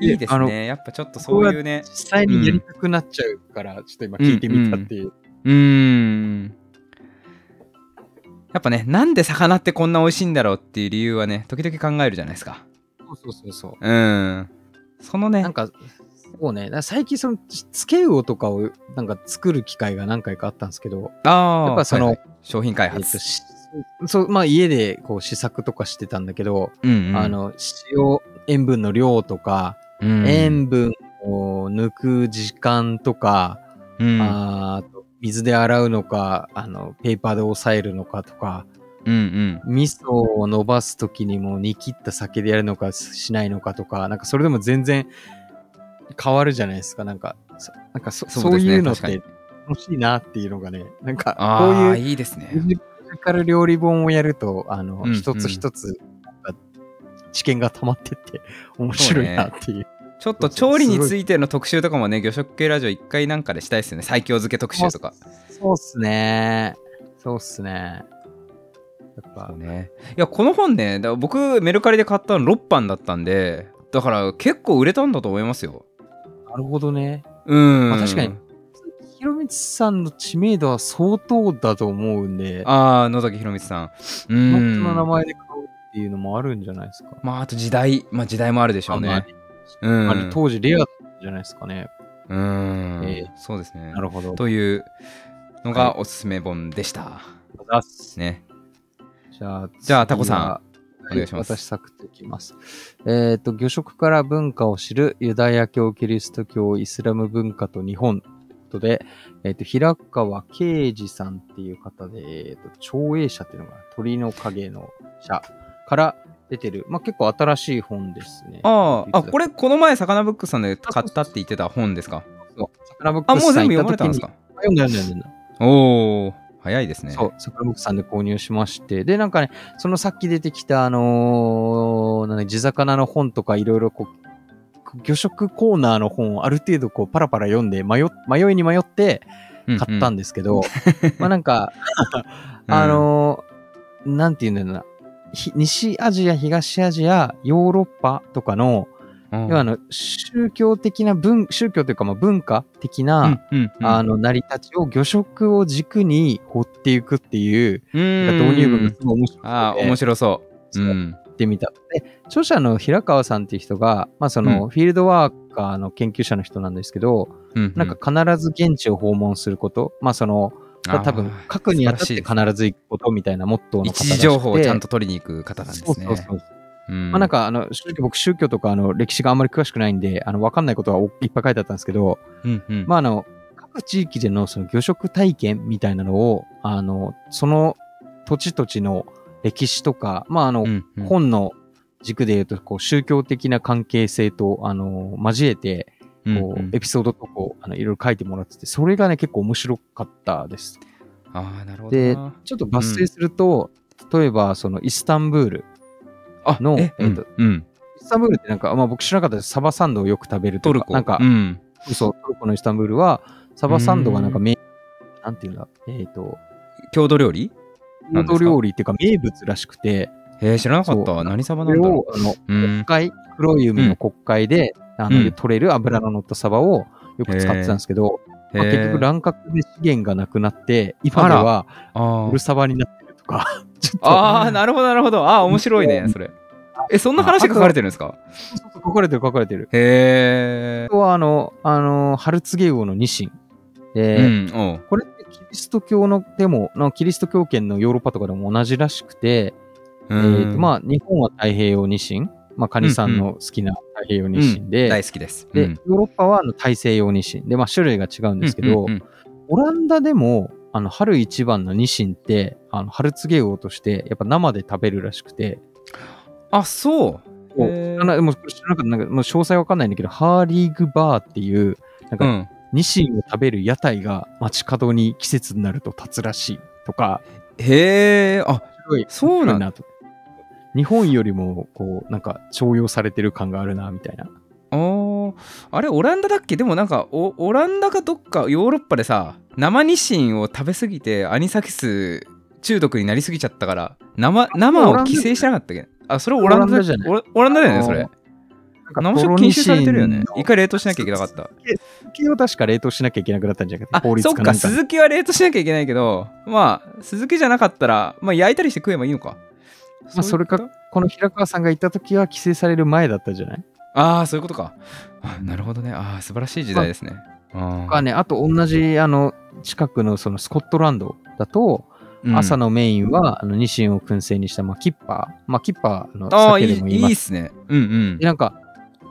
[SPEAKER 1] いいですね。やっぱちょっとそういうね
[SPEAKER 2] 実際にやりたくなっちゃうから、ちょっと今聞いてみたっていう。
[SPEAKER 1] うーん。やっぱねなんで魚ってこんな美味しいんだろうっていう理由はね時々考えるじゃないですか。
[SPEAKER 2] そうそうそうそう。
[SPEAKER 1] うん。そのね
[SPEAKER 2] なんか、そうね、最近その、つけ魚とかをなんか作る機会が何回かあったんですけど、
[SPEAKER 1] ああ
[SPEAKER 2] やっぱその
[SPEAKER 1] はいはい。商品開
[SPEAKER 2] えっとそう、まあ家でこう試作とかしてたんだけど、
[SPEAKER 1] うんうん。
[SPEAKER 2] あの、塩、塩分の量とか、
[SPEAKER 1] うん。
[SPEAKER 2] 塩分を抜く時間とか、
[SPEAKER 1] うん。
[SPEAKER 2] あ水で洗うのか、あの、ペーパーで押さえるのかとか、
[SPEAKER 1] うんうん。
[SPEAKER 2] 味噌を伸ばすときにも煮切った酒でやるのかしないのかとか、なんかそれでも全然変わるじゃないですか。なんか、そなんかそ
[SPEAKER 1] そうね
[SPEAKER 2] そういうのって楽しいなっていうのがね、なんか
[SPEAKER 1] あ
[SPEAKER 2] こう
[SPEAKER 1] あ
[SPEAKER 2] いう
[SPEAKER 1] いいですね。
[SPEAKER 2] ジカル料理本をやると、あの、
[SPEAKER 1] うん
[SPEAKER 2] 一つ一つ、なんか知見が溜まってって、面白いなっていう。
[SPEAKER 1] ちょっと調理についての特集とかもね、魚食系ラジオ一回なんかでしたいですよね。最強漬け特集とか。
[SPEAKER 2] そうっすね。そうっすね。やっぱ、
[SPEAKER 1] ね、いや、この本ね、だ僕メルカリで買ったの6版だったんで、だから結構売れたんだと思いますよ。
[SPEAKER 2] なるほどね。
[SPEAKER 1] うん。
[SPEAKER 2] まあ確かにひろみつさんの知名度は相当だと思うんで、
[SPEAKER 1] ああ、野崎宏光さん。う
[SPEAKER 2] この人
[SPEAKER 1] ん。
[SPEAKER 2] の名前でっていうのもあるんじゃないですか？
[SPEAKER 1] まあ、あと時代、まあ時代もあるでしょうね。う
[SPEAKER 2] あれ
[SPEAKER 1] ん。
[SPEAKER 2] 当時レアだったんじゃないですかね。
[SPEAKER 1] うん、
[SPEAKER 2] ええ
[SPEAKER 1] そうですね
[SPEAKER 2] な。るほど。
[SPEAKER 1] というのがおすすめ本でした。ね。
[SPEAKER 2] じゃあ、
[SPEAKER 1] じゃあタコさんお願いします
[SPEAKER 2] 私、サクッといきます。えっ、と、魚食から文化を知るユダヤ教、キリスト教、イスラム文化と日本ということで、えっ、と、平川啓二さんっていう方で、えっ、と、長英社っていうのが鳥の影の社から出てる、まあ、結構新しい本ですね。
[SPEAKER 1] ああ、あ、こ
[SPEAKER 2] れ、
[SPEAKER 1] れ、この前、サカナブックスさんで買ったって言ってた本ですか？
[SPEAKER 2] そう、サクラブッ
[SPEAKER 1] あ、
[SPEAKER 2] クスさん
[SPEAKER 1] もう全部読まれたんですか？
[SPEAKER 2] 読んだ読んだ読んだ。
[SPEAKER 1] おお早いですね。
[SPEAKER 2] そう、サクラブックさんで購入しまして、で、なんかね、そのさっき出てきた、あのーなんだ地魚の本とかいろいろこう、魚食コーナーの本をある程度こうパラパラ読んで迷迷いに迷って買ったん
[SPEAKER 1] で
[SPEAKER 2] ですけど、まあなんか、あのーなんて言うんだろうな、ひ西アジア、東アジア、ヨーロッパとかの、要はあの、宗教的な文、宗教というかまあ文化的な、あの、成り立ちを魚食を軸に掘っていくっていう、なんか導入文がすごい面白
[SPEAKER 1] ああ、面白そう。
[SPEAKER 2] そう。うん。やってみた。で、著者の平川さんっていう人が、まあその、フィールドワーカーの研究者の人なんですけど、なんか必ず現地を訪問すること、まあその、多分、書くにあたって必ず行くことみたいなモットーの
[SPEAKER 1] 一時情報をちゃんと取りに行く方なんですね。
[SPEAKER 2] そうそうそう。
[SPEAKER 1] うん
[SPEAKER 2] まあなんか、あの、正直僕宗教とかあの歴史があんまり詳しくないんで、あの、わかんないことがおいっぱい書いてあったんですけど、
[SPEAKER 1] うんうん
[SPEAKER 2] まああの、各地域でのその魚食体験みたいなのを、あの、その土地土地の歴史とか、まああの、本の軸で言うと、こう、宗教的な関係性と、あの、交えて、こう、
[SPEAKER 1] うんうん
[SPEAKER 2] エピソードとこう、あの、いろいろ書いてもらってて、それがね、結構面白かったです。
[SPEAKER 1] ああ、なるほど
[SPEAKER 2] で
[SPEAKER 1] な。
[SPEAKER 2] ちょっと抜粋すると、例えば、その、イスタンブール。
[SPEAKER 1] あ
[SPEAKER 2] の
[SPEAKER 1] え
[SPEAKER 2] えっと
[SPEAKER 1] うんうん
[SPEAKER 2] イスタンブールってなんか、まあ僕知らなかったです。サバサンドをよく食べるとか
[SPEAKER 1] トルコ。
[SPEAKER 2] なんか、
[SPEAKER 1] うん
[SPEAKER 2] そう、トルコのイスタンブールは、サバサンドがなんか名、なんていうんだ、えっ、と、
[SPEAKER 1] 郷土料理？
[SPEAKER 2] 郷土料理っていうか名物らしくて、
[SPEAKER 1] へえ、知らなかっ
[SPEAKER 2] そ
[SPEAKER 1] た。何サバなんだろ
[SPEAKER 2] を、あの、
[SPEAKER 1] う。うん
[SPEAKER 2] 国海、黒い海の国海で、あの、
[SPEAKER 1] うん。
[SPEAKER 2] 取れる脂の乗ったサバをよく使ってたんですけど、まあ、結局乱獲で資源がなくなって、今では、
[SPEAKER 1] あ
[SPEAKER 2] ウルサバになってるとか、ちょっと、
[SPEAKER 1] ああー、なるほど、なるほど。ああ、面白いね、それ。え、そんな話が書かれてるんですか？
[SPEAKER 2] 書かれてる書かれてる。
[SPEAKER 1] へえ
[SPEAKER 2] あ。とは、あの、あの、ハルツゲウオのニシン。で、
[SPEAKER 1] うん、
[SPEAKER 2] これってキリスト教の、でも、のキリスト教圏のヨーロッパとかでも同じらしくて、えーとまあ、日本は太平洋ニシン、まあ、カニさんの好きな太平洋ニシンで、
[SPEAKER 1] 大好きです。
[SPEAKER 2] で、
[SPEAKER 1] うん。
[SPEAKER 2] ヨーロッパはあの大西洋ニシンで、まあ、種類が違うんですけど、
[SPEAKER 1] うんうんうん
[SPEAKER 2] オランダでも、あの、春一番のニシンって、あの、春告げ魚として、やっぱ生で食べるらしくて、
[SPEAKER 1] あ、そう。
[SPEAKER 2] こう。
[SPEAKER 1] へー。
[SPEAKER 2] あのもうなかった、なんか、もう詳細わかんないんだけど、ハーリーグバーっていう、なんか、
[SPEAKER 1] うん。
[SPEAKER 2] ニシンを食べる屋台が街角に季節になると立つらしいとか、
[SPEAKER 1] へえ、あ、
[SPEAKER 2] すごい、
[SPEAKER 1] そうなんだ。
[SPEAKER 2] 日本よりも、こう、なんか、重用されてる感があるな、みたいな。
[SPEAKER 1] あー。あれオランダだっけ？でもなんかおオランダかどっかヨーロッパでさ生ニシンを食べ過ぎてアニサキス中毒になりすぎちゃったから生生を規制してなかったっけ？あそれオランダ
[SPEAKER 2] じゃない。
[SPEAKER 1] オランダだよねそれ。
[SPEAKER 2] なんか
[SPEAKER 1] 生食禁止されてるよね。一回冷凍しなきゃいけなかった。
[SPEAKER 2] 鈴木を確か冷凍しなきゃいけなくなったんじゃなくて、
[SPEAKER 1] あそっか
[SPEAKER 2] 法律かなんか。
[SPEAKER 1] 鈴木は冷凍しなきゃいけないけどまあ鈴木じゃなかったらまあ焼いたりして食えばいいのか
[SPEAKER 2] まあ、それか、この平川さんが行った時は規制される前だったじゃない？
[SPEAKER 1] ああそういうことか。あなるほどね。ああ素晴らしい時代ですね。あ
[SPEAKER 2] かね、あと同じ、あの、近くのそのスコットランドだと、朝
[SPEAKER 1] の
[SPEAKER 2] のメインは、あの、ニシンを燻製にした、まあ、キッパー。まあ、キッパーの酒でも言い。
[SPEAKER 1] いいっすね。うんうん。
[SPEAKER 2] で、なんか、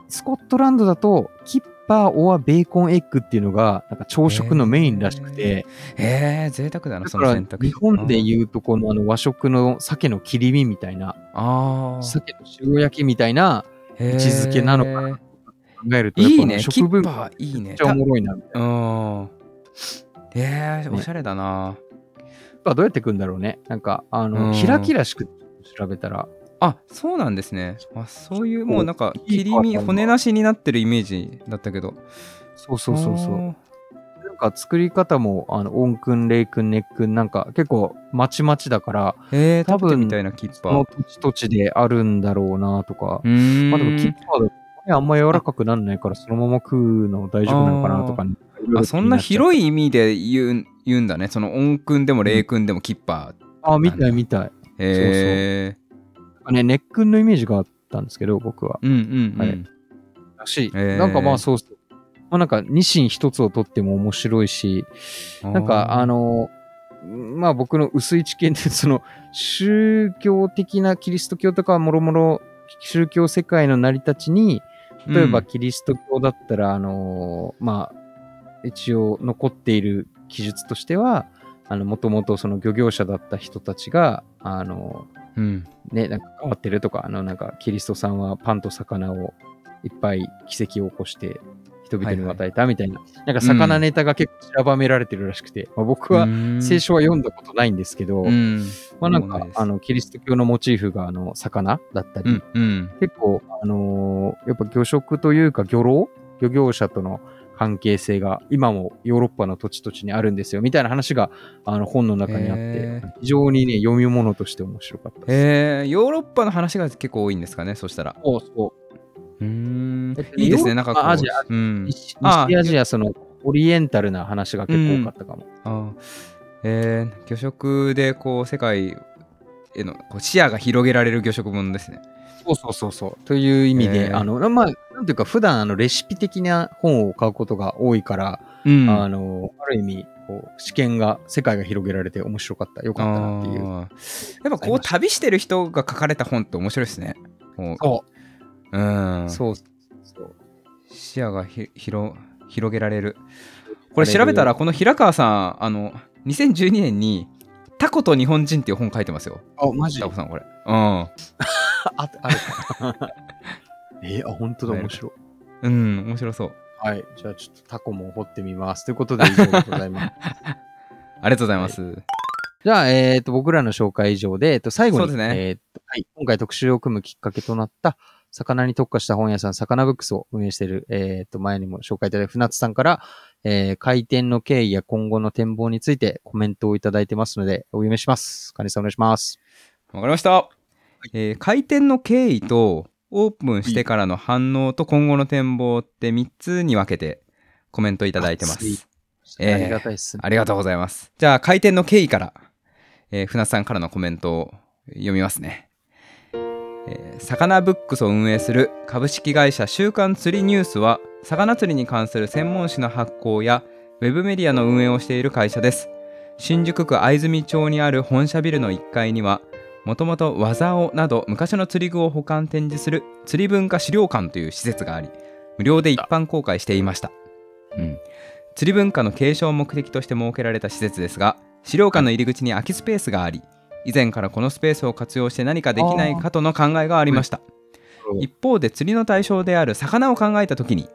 [SPEAKER 2] スコットランドだと、キッパーオアベーコンエッグっていうのが、なんか朝食のメインらしくて、
[SPEAKER 1] へえ贅沢だなその選択。肢
[SPEAKER 2] 日本でいうとこのあの和食の鮭の切り身みたいな、
[SPEAKER 1] ああ
[SPEAKER 2] 鮭の塩焼きみたいな
[SPEAKER 1] 位
[SPEAKER 2] 置づけなのかな考えると、
[SPEAKER 1] いいね
[SPEAKER 2] 食文化
[SPEAKER 1] ーいいね。
[SPEAKER 2] めっちゃおもろいな。
[SPEAKER 1] うん。えー、
[SPEAKER 2] ね。
[SPEAKER 1] おしゃれだな。
[SPEAKER 2] パーどうやって組んだろうね。なんか、あの、
[SPEAKER 1] うん。
[SPEAKER 2] 開きらしく調べたら。
[SPEAKER 1] あそうなんですね。あそういうもうなんか切り身骨なしになってるイメージだったけど。
[SPEAKER 2] そうそうそうそう。
[SPEAKER 1] う
[SPEAKER 2] なんか作り方も、あの、音くん、レイくん、ネックん、なんか結構まちまちだから、
[SPEAKER 1] へえ
[SPEAKER 2] 多分
[SPEAKER 1] 多分みたいなキッパー。
[SPEAKER 2] その土地土地であるんだろうなとか。まあでもキッパーだと骨あんま柔らかくなんないから、そのまま食うの大丈夫なのかなとか、
[SPEAKER 1] あそんな広
[SPEAKER 2] い。
[SPEAKER 1] い意味で言う言うんだね。その音くんでも霊くんでもキッパー。
[SPEAKER 2] あ、みたいみたい。
[SPEAKER 1] へえ
[SPEAKER 2] ね、ネックンのイメージがあったんですけど、僕は。
[SPEAKER 1] うんうんうん、
[SPEAKER 2] はい。だし、
[SPEAKER 1] へー。
[SPEAKER 2] なんかまあそうそう。まあなんかニシン一つを取っても面白いし、なんかあの、まあ僕の薄い知見で、その宗教的なキリスト教とかもろもろ宗教世界の成り立ちに、例えばキリスト教だったら、あの、まあ一応残っている記述としては、あの、もともとその漁業者だった人たちが、あの、
[SPEAKER 1] うん。
[SPEAKER 2] ね、なんか変わってるとか、あの、なんか、キリストさんはパンと魚をいっぱい奇跡を起こして、人々に与えたみたいな、なんか魚ネタが結構散らばめられてるらしくて、まあ、僕は聖書は読んだことないんですけど、
[SPEAKER 1] うん。
[SPEAKER 2] まあなんかあの、キリスト教のモチーフが、あの、魚だったり、
[SPEAKER 1] うんうん。
[SPEAKER 2] 結構、あのーやっぱ魚食というか漁労漁業者との関係性が今もヨーロッパの土地土地にあるんですよみたいな話があの本の中にあって非常にね読み物として面白かったです。
[SPEAKER 1] へえヨーロッパの話が結構多いんですかねそしたら。
[SPEAKER 2] そうそう。
[SPEAKER 1] うーん。
[SPEAKER 2] えっと
[SPEAKER 1] いいですねなんかこう
[SPEAKER 2] アジア
[SPEAKER 1] うん。
[SPEAKER 2] 西アジアそのオリエンタルな話が結構多かったかも。
[SPEAKER 1] あえー、魚食でこう世界へのこう視野が広げられる魚食ものですね。
[SPEAKER 2] そうそうそうそう。という意味で、あの、まあ、なんていうか、普段あのレシピ的な本を買うことが多いから、
[SPEAKER 1] うん。
[SPEAKER 2] あの、ある意味、こう、視見が、世界が広げられて面白かった、よかったなっていう。
[SPEAKER 1] やっぱこう旅してる人が書かれた本って面白いですね。こ
[SPEAKER 2] そう。
[SPEAKER 1] うん。
[SPEAKER 2] そう。そう。
[SPEAKER 1] 視野がひ広広げられる。これ調べたらこの平川さんあの2012年に「タコと日本人」っていう本書いてますよ
[SPEAKER 2] あ、マジ？
[SPEAKER 1] タコさんこれうん
[SPEAKER 2] あ、あるか。えーあ、本当だ、面白い。
[SPEAKER 1] うん面白そう
[SPEAKER 2] はい。じゃあ、ちょっとタコも掘ってみます。ということで、以上でございます。
[SPEAKER 1] ありがとうございます、
[SPEAKER 2] じゃあ、えっ、と、僕らの紹介以上で、えっ、と、最後に、
[SPEAKER 1] ね
[SPEAKER 2] えっ、と、はい。今回特集を組むきっかけとなった、魚に特化した本屋さん、魚ブックスを運営している、えっ、と、前にも紹介いただいた船津さんから、えー開店の経緯や今後の展望についてコメントをいただいてますので、お読みします。金さんお願いします。
[SPEAKER 1] わかりました、えー開店の経緯とオープンしてからの反応と今後の展望って3つに分けてコメントいただいてますえー
[SPEAKER 2] ありがたいですね。
[SPEAKER 1] ありがとうございます。じゃあ、開店の経緯から、えー船津さんからのコメントを読みますね。えー魚ブックスを運営する株式会社週刊釣りニュースは、魚釣りに関する専門誌の発行や、ウェブメディアの運営をしている会社です。新宿区藍住町にある本社ビルの1階には、もともと技尾など昔の釣り具を保管展示する釣り文化資料館という施設があり、無料で一般公開していました。うん、釣り文化の継承を目的として設けられた施設ですが資料館の入り口に空きスペースがあり以前からこのスペースを活用して何かできないかとの考えがありました一方で釣りの対象である魚を考えた時に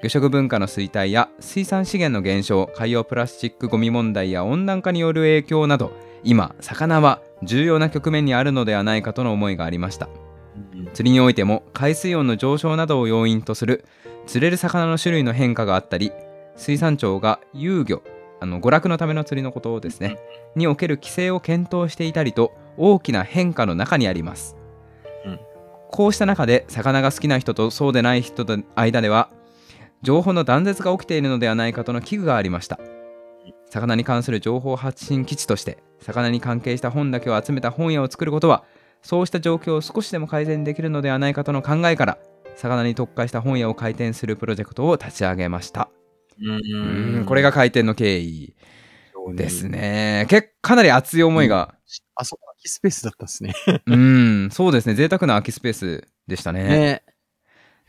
[SPEAKER 1] 魚食文化の衰退や水産資源の減少海洋プラスチックごみ問題や温暖化による影響など今魚は重要な局面にあるのではないかとの思いがありました。
[SPEAKER 2] うん。
[SPEAKER 1] 釣りにおいても海水温の上昇などを要因とする釣れる魚の種類の変化があったり水産庁が遊魚あの娯楽のための釣りのことですねにおける規制を検討していたりと大きな変化の中にあります、
[SPEAKER 2] うん。
[SPEAKER 1] こうした中で魚が好きな人とそうでない人との間では情報の断絶が起きているのではないかとの危惧がありました。魚に関する情報発信基地として魚に関係した本だけを集めた本屋を作ることはそうした状況を少しでも改善できるのではないかとの考えから魚に特化した本屋を開店するプロジェクトを立ち上げました。うん。これが開店の経緯です。ね。結かなり熱い思いが
[SPEAKER 2] あそこ空きスペースだったんですね。
[SPEAKER 1] うんそうですね。贅沢な空きスペースでしたね。
[SPEAKER 2] ね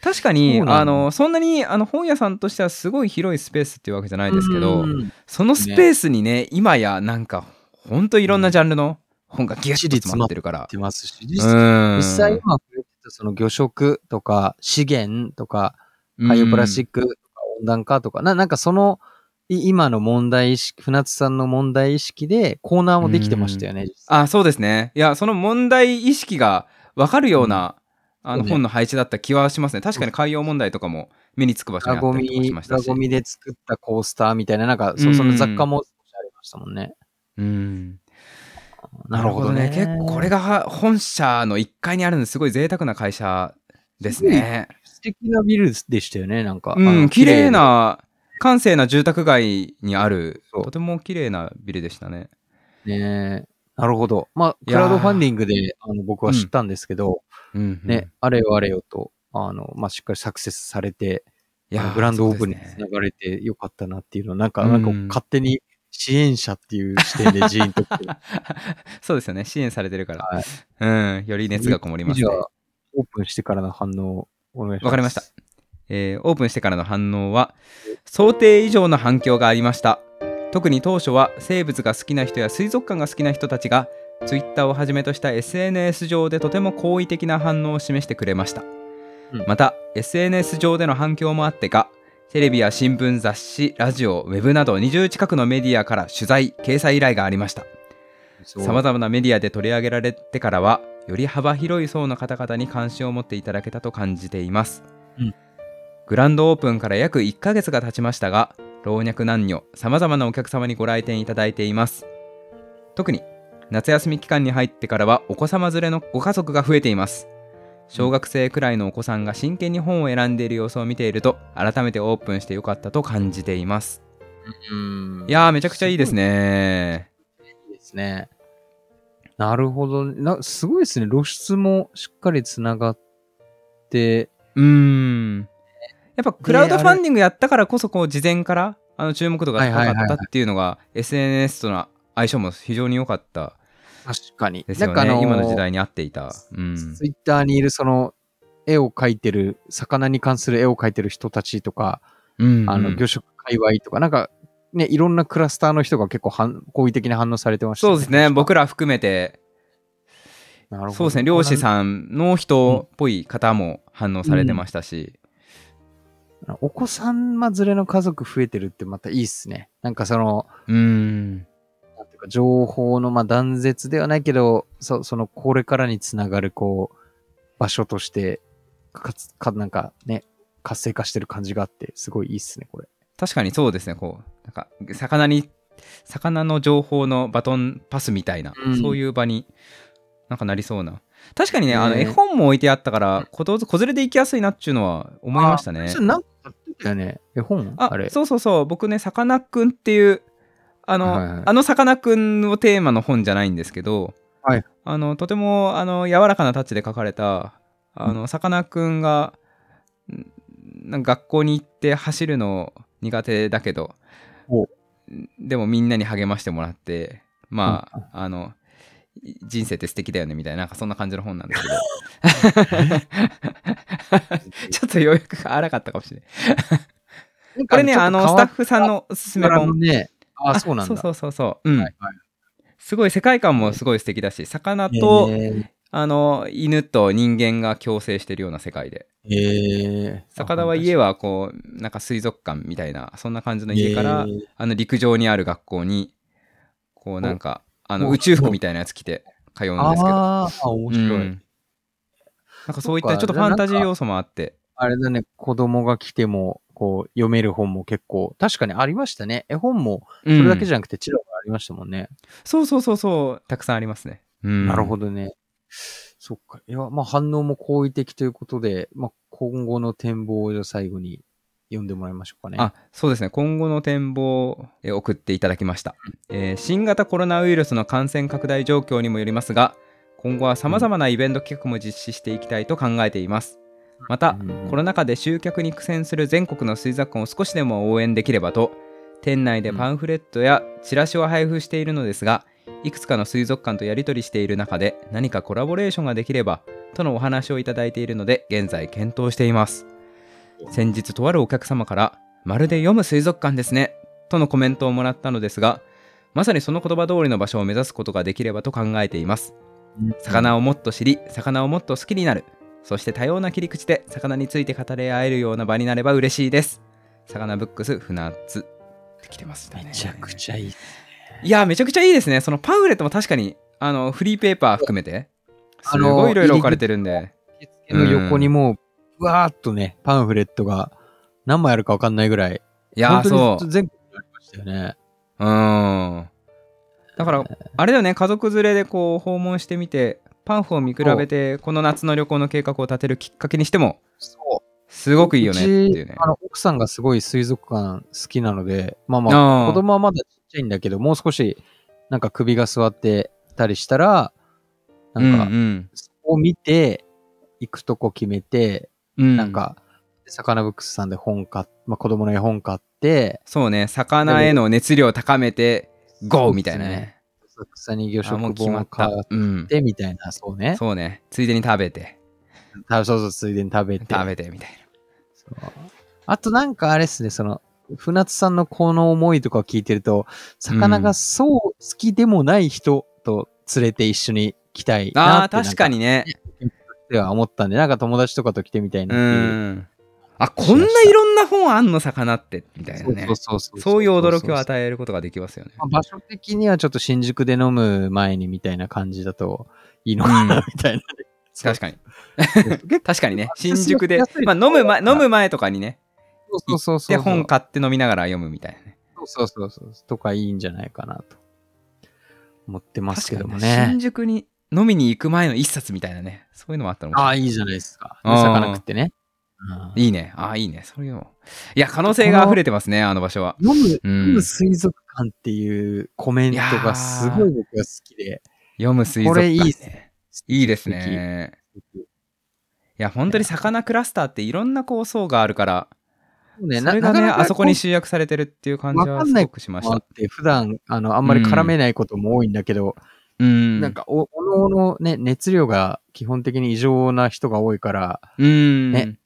[SPEAKER 1] 確かにあのそんなにあの本屋さんとしてはすごい広いスペースっていうわけじゃないですけど
[SPEAKER 2] うん。
[SPEAKER 1] そのスペースにね今やなんかほんといろんなジャンルの本がギュッと詰まってるから。
[SPEAKER 2] ってますし、
[SPEAKER 1] う
[SPEAKER 2] 実際今触れてたその魚食とか資源とか海洋プラスチックとか温暖化とか、ななんかそのい今の問題意識、船津さんの問題意識でコーナーもできてましたよね。
[SPEAKER 1] あそうですね。いやその問題意識が分かるような、あの本の配置だった気はしますね。確かに海洋問題とかも目につく場所にあったりしましたし。
[SPEAKER 2] 裏ゴミで作ったコースターみたいな、なんか、そうその雑貨もありましたもんね。
[SPEAKER 1] うん。
[SPEAKER 2] なるほどね。
[SPEAKER 1] 結構これがは本社の1階にあるんですごい贅沢な会社ですね。
[SPEAKER 2] 素敵なビルでしたよね、なんか。
[SPEAKER 1] うん綺麗。な閑静な住宅街にあるとても綺麗なビルでしたね。
[SPEAKER 2] ねなるほど。まあ、クラウドファンディングであの僕は知ったんですけど、
[SPEAKER 1] うん。
[SPEAKER 2] ね、あれよあれよと、あの、まあ、しっかりサクセスされて、
[SPEAKER 1] いやー
[SPEAKER 2] あのグランドオープンにつながれてよかったなっていうのは、なんか、
[SPEAKER 1] うん。
[SPEAKER 2] なんか勝手に支援者っていう視点でジーンと。
[SPEAKER 1] そうですよね。支援されてるから、
[SPEAKER 2] はい。
[SPEAKER 1] うん。より熱がこもりますね。
[SPEAKER 2] じゃあ、オープンしてからの反応お願いします。
[SPEAKER 1] わかりました。えーオープンしてからの反応は想定以上の反響がありました特に当初は生物が好きな人や水族館が好きな人たちが Twitter をはじめとした SNS 上でとても好意的な反応を示してくれました、
[SPEAKER 2] うん。
[SPEAKER 1] また SNS 上での反響もあってかテレビや新聞雑誌ラジオウェブなど20近くのメディアから取材掲載依頼がありました。さまざまなメディアで取り上げられてからはより幅広い層の方々に関心を持っていただけたと感じています、
[SPEAKER 2] うん。
[SPEAKER 1] グランドオープンから約1ヶ月が経ちましたが老若男女さまざまなお客様にご来店いただいています特に夏休み期間に入ってからはお子様連れのご家族が増えています小学生くらいのお子さんが真剣に本を選んでいる様子を見ていると改めてオープンしてよかったと感じています
[SPEAKER 2] うん
[SPEAKER 1] いやーめちゃくちゃいいですね
[SPEAKER 2] いいですね。なるほど。なすごいですね。露出もしっかりつながって、
[SPEAKER 1] うーん。やっぱクラウドファンディングやったからこそこう事前からあの注目度が高かったっていうのが SNS との相性も非常に良かった
[SPEAKER 2] 確かに。かあの
[SPEAKER 1] 今の時代に合っていた。うん。
[SPEAKER 2] ツイッターにいるその絵を描いてる、魚に関する絵を描いてる人たちとか、
[SPEAKER 1] うんうん
[SPEAKER 2] あの、魚食界隈とか、なんか、ね、いろんなクラスターの人が結構反好意的な反応されてました
[SPEAKER 1] そうですね。僕
[SPEAKER 2] ら、
[SPEAKER 1] ら含めて、そうですね。漁師さんの人っぽい方も反応されてましたし。
[SPEAKER 2] お子さんま連れの家族増えてるってまたいいっすね。なんかその、
[SPEAKER 1] うん。
[SPEAKER 2] なんていうか情報のまあ断絶ではないけど、そそのこれからにつながるこう、場所として、かつ、か、なんかね、活性化してる感じがあって、すごいいいっすね、これ。
[SPEAKER 1] 確かにそうですね。こう、なんか、魚に、魚の情報のバトンパスみたいな、
[SPEAKER 2] うん
[SPEAKER 1] そういう場になんかなりそうな。確かにね、
[SPEAKER 2] ね
[SPEAKER 1] あの絵本も置いてあったから、子連れで行きやすいなっていうのは思いましたね
[SPEAKER 2] あ。それなんかやってたよね。絵本？
[SPEAKER 1] あ
[SPEAKER 2] あれ。
[SPEAKER 1] そうそうそう、僕ね、さかなクンっていう、あの、
[SPEAKER 2] はいはい。
[SPEAKER 1] あのさかなクンをテーマの本じゃないんですけど、
[SPEAKER 2] はい。
[SPEAKER 1] あのとてもあの柔らかなタッチで書かれた、あのさかなクンが、んなんか学校に行って走るの苦手だけど
[SPEAKER 2] お、
[SPEAKER 1] でもみんなに励ましてもらって、まあ、あの、人生って素敵だよねみたいな、なんかそんな感じの本なんですけど。ちょっと要約が荒かったかもしれない。これね、あの、スタッフさんのおすすめ本。
[SPEAKER 2] のね、あ、そうなんだ。
[SPEAKER 1] そうそうそうそう。うん。
[SPEAKER 2] はいはい
[SPEAKER 1] すごい世界観もすごい素敵だし、魚と、
[SPEAKER 2] えー
[SPEAKER 1] あの犬と人間が共生してるような世界で
[SPEAKER 2] えー
[SPEAKER 1] 魚は家はこうなんか水族館みたいなそんな感じの家から、
[SPEAKER 2] えー
[SPEAKER 1] あの陸上にある学校にこうなんかあの
[SPEAKER 2] お
[SPEAKER 1] 宇宙服みたいなやつ着て通うんですけど
[SPEAKER 2] あーあ、面白い。
[SPEAKER 1] うんなんかそういったちょっとファンタジー要素もあって
[SPEAKER 2] あれだね、子供が来ても、こう、読める本も結構、確かにありましたね。絵本も、
[SPEAKER 1] そ
[SPEAKER 2] それだけ
[SPEAKER 1] じ
[SPEAKER 2] じゃなくて、チラがありましたもんね。
[SPEAKER 1] そうそうそうそうたくさんありますね、うん、
[SPEAKER 2] なるほどね。そっか。いや、まあ反応も好意的ということで、まあ今後の展望を最後に読んでもらいましょうかね。
[SPEAKER 1] あそうですね。今後の展望をえ送っていただきました、えー新型コロナウイルスの感染拡大状況にもよりますが今後はさまざまなイベント企画も実施していきたいと考えています。また
[SPEAKER 2] うん
[SPEAKER 1] コロナ禍で集客に苦戦する全国の水族館を少しでも応援できればと店内でパンフレットやチラシを配布しているのですがいくつかの水族館とやり取りしている中で何かコラボレーションができればとのお話をいただいているので現在検討しています先日とあるお客様からまるで読む水族館ですねとのコメントをもらったのですがまさにその言葉通りの場所を目指すことができればと考えています。魚をもっと知り魚をもっと好きになるそして多様な切り口で魚について語り合えるような場になれば嬉しいです。魚ブックス船津。てきてましたね。
[SPEAKER 2] めちゃくちゃいい。
[SPEAKER 1] いやめちゃくちゃいいですね。そのパンフレットも確かにあのフリーペーパー含めてすごいいろいろ置かれてるんで。
[SPEAKER 2] の横にもう、うわーっとね、パンフレットが何枚あるか分かんないぐらい、
[SPEAKER 1] いやそう
[SPEAKER 2] に全国にありましたよね。
[SPEAKER 1] うん。だから、あれだよね、家族連れでこう訪問してみて、パンフを見比べて、この夏の旅行の計画を立てるきっかけにしても、
[SPEAKER 2] そう。
[SPEAKER 1] すごくいいよねっていうね
[SPEAKER 2] ち。あの奥さんがすごい水族館好きなので、まあまあ、子供はまだちっちゃいんだけど、もう少し、なんか首が座ってたりしたら、なんか、
[SPEAKER 1] うん
[SPEAKER 2] そこを見て、行くとこ決めて、
[SPEAKER 1] うん、うん
[SPEAKER 2] なん、か、魚ブックスさんで本買っ、まあ子供の絵本買って、
[SPEAKER 1] そうね、魚への熱量を高めて、GO! みたいなね。
[SPEAKER 2] 草に魚
[SPEAKER 1] あも決まっ
[SPEAKER 2] 本を買
[SPEAKER 1] た。うん
[SPEAKER 2] っ。て、みたいな、そうね。
[SPEAKER 1] そうね、ついでに食べて、
[SPEAKER 2] たそうそう、ついでに食べて。
[SPEAKER 1] 食べてみたい
[SPEAKER 2] そうあとなんかあれっすね、その、船津さんのこの思いとか聞いてると、魚がそう好きでもない人と連れて一緒に来たい
[SPEAKER 1] な。ああ確かにね。
[SPEAKER 2] では思ったんで、なんか友達とかと来てみたいな
[SPEAKER 1] う
[SPEAKER 2] っていう。
[SPEAKER 1] ん。あ、こんないろんな本あんの魚って、みたいなね。
[SPEAKER 2] そうそうそう
[SPEAKER 1] そういう驚きを与えることができますよね。
[SPEAKER 2] まあ場所的にはちょっと新宿で飲む前にみたいな感じだといいのかな、
[SPEAKER 1] うん
[SPEAKER 2] みたいな。
[SPEAKER 1] 確かに。
[SPEAKER 2] に。
[SPEAKER 1] 確かにね、新
[SPEAKER 2] 進
[SPEAKER 1] 宿でまあ、飲む前、飲む前とかにね、
[SPEAKER 2] そうそうそう
[SPEAKER 1] で、
[SPEAKER 2] そう。
[SPEAKER 1] 本買って飲みながら読むみたいなね。
[SPEAKER 2] そうそうそう。とかいいんじゃないかなと思ってますけども
[SPEAKER 1] ね新。宿に飲みに行く前の一冊みたいなね、そういうのもあったの
[SPEAKER 2] ああ、
[SPEAKER 1] か
[SPEAKER 2] いいじゃないですか。魚食ってね。うん
[SPEAKER 1] いいね。ああ、いいね。そういうの。いや、可能性が溢れてますね、あの場所は。
[SPEAKER 2] 飲む、
[SPEAKER 1] うん
[SPEAKER 2] 飲む水族館っていうコメントがすごい僕が好きで。
[SPEAKER 1] 読む水族館、ね。
[SPEAKER 2] これいいっす
[SPEAKER 1] いいですね。いや、本当に魚クラスターっていろんな構想があるから、
[SPEAKER 2] そうね、
[SPEAKER 1] それがね、あそこに集約されてるっていう感じはすごくしました
[SPEAKER 2] 普段、あの、あんまり絡めないことも多いんだけど、
[SPEAKER 1] うん。
[SPEAKER 2] なんか、お、おのおのね、熱量が基本的に異常な人が多いから、
[SPEAKER 1] うん。
[SPEAKER 2] ね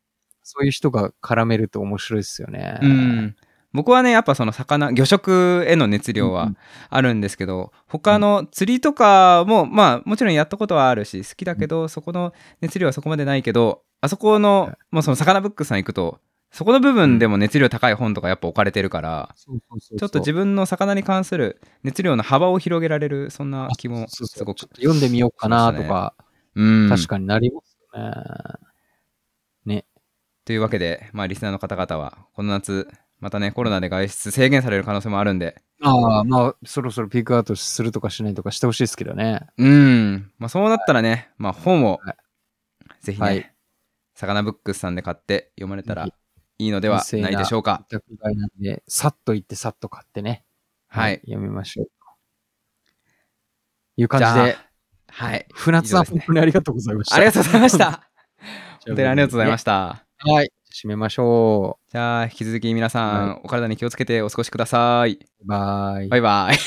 [SPEAKER 2] そういう人が絡めると面白いですよね。
[SPEAKER 1] うん。僕はね、やっぱその魚、魚食への熱量はあるんですけど、他の釣りとかも、まあもちろんやったことはあるし、好きだけど、そこの熱量はそこまでないけど、あそこの、もうその魚ブックスさん行くと、そこの部分でも熱量高い本とかやっぱ置かれてるから、
[SPEAKER 2] そうそうそうそう
[SPEAKER 1] ちょっと自分の魚に関する熱量の幅を広げられる、そんな気も
[SPEAKER 2] そうそう
[SPEAKER 1] すごく
[SPEAKER 2] ちょっ。と読んでみようかなとか、
[SPEAKER 1] うん。
[SPEAKER 2] 確かになりますよね。
[SPEAKER 1] というわけで、まあリスナーの方々は、この夏、またね、コロナで外出制限される可能性もあるんで、
[SPEAKER 2] ああ、まあ、そろそろピークアウトするとかしないとかしてほしいですけどね。
[SPEAKER 1] うん。まあ、そうなったらね、まあ、本を
[SPEAKER 2] は、
[SPEAKER 1] ぜひね、
[SPEAKER 2] はい
[SPEAKER 1] サカナブックスさんで買って読まれたら
[SPEAKER 2] ぜ
[SPEAKER 1] いいのではないでしょうか。
[SPEAKER 2] なんで、さっと行ってさっと買ってね。
[SPEAKER 1] はい。
[SPEAKER 2] 読みましょう。いう感じで、
[SPEAKER 1] あはい。
[SPEAKER 2] 船津さん、本当にありがとうございました。
[SPEAKER 1] ありがとうございました。本当に
[SPEAKER 2] に
[SPEAKER 1] ありがとうございま
[SPEAKER 2] し
[SPEAKER 1] した。
[SPEAKER 2] た。はい。締めましょ
[SPEAKER 1] じゃあ、引き続き皆さん、
[SPEAKER 2] は
[SPEAKER 1] お体に気をつけてお過ごしください。
[SPEAKER 2] う。バイ。
[SPEAKER 1] バイバイ。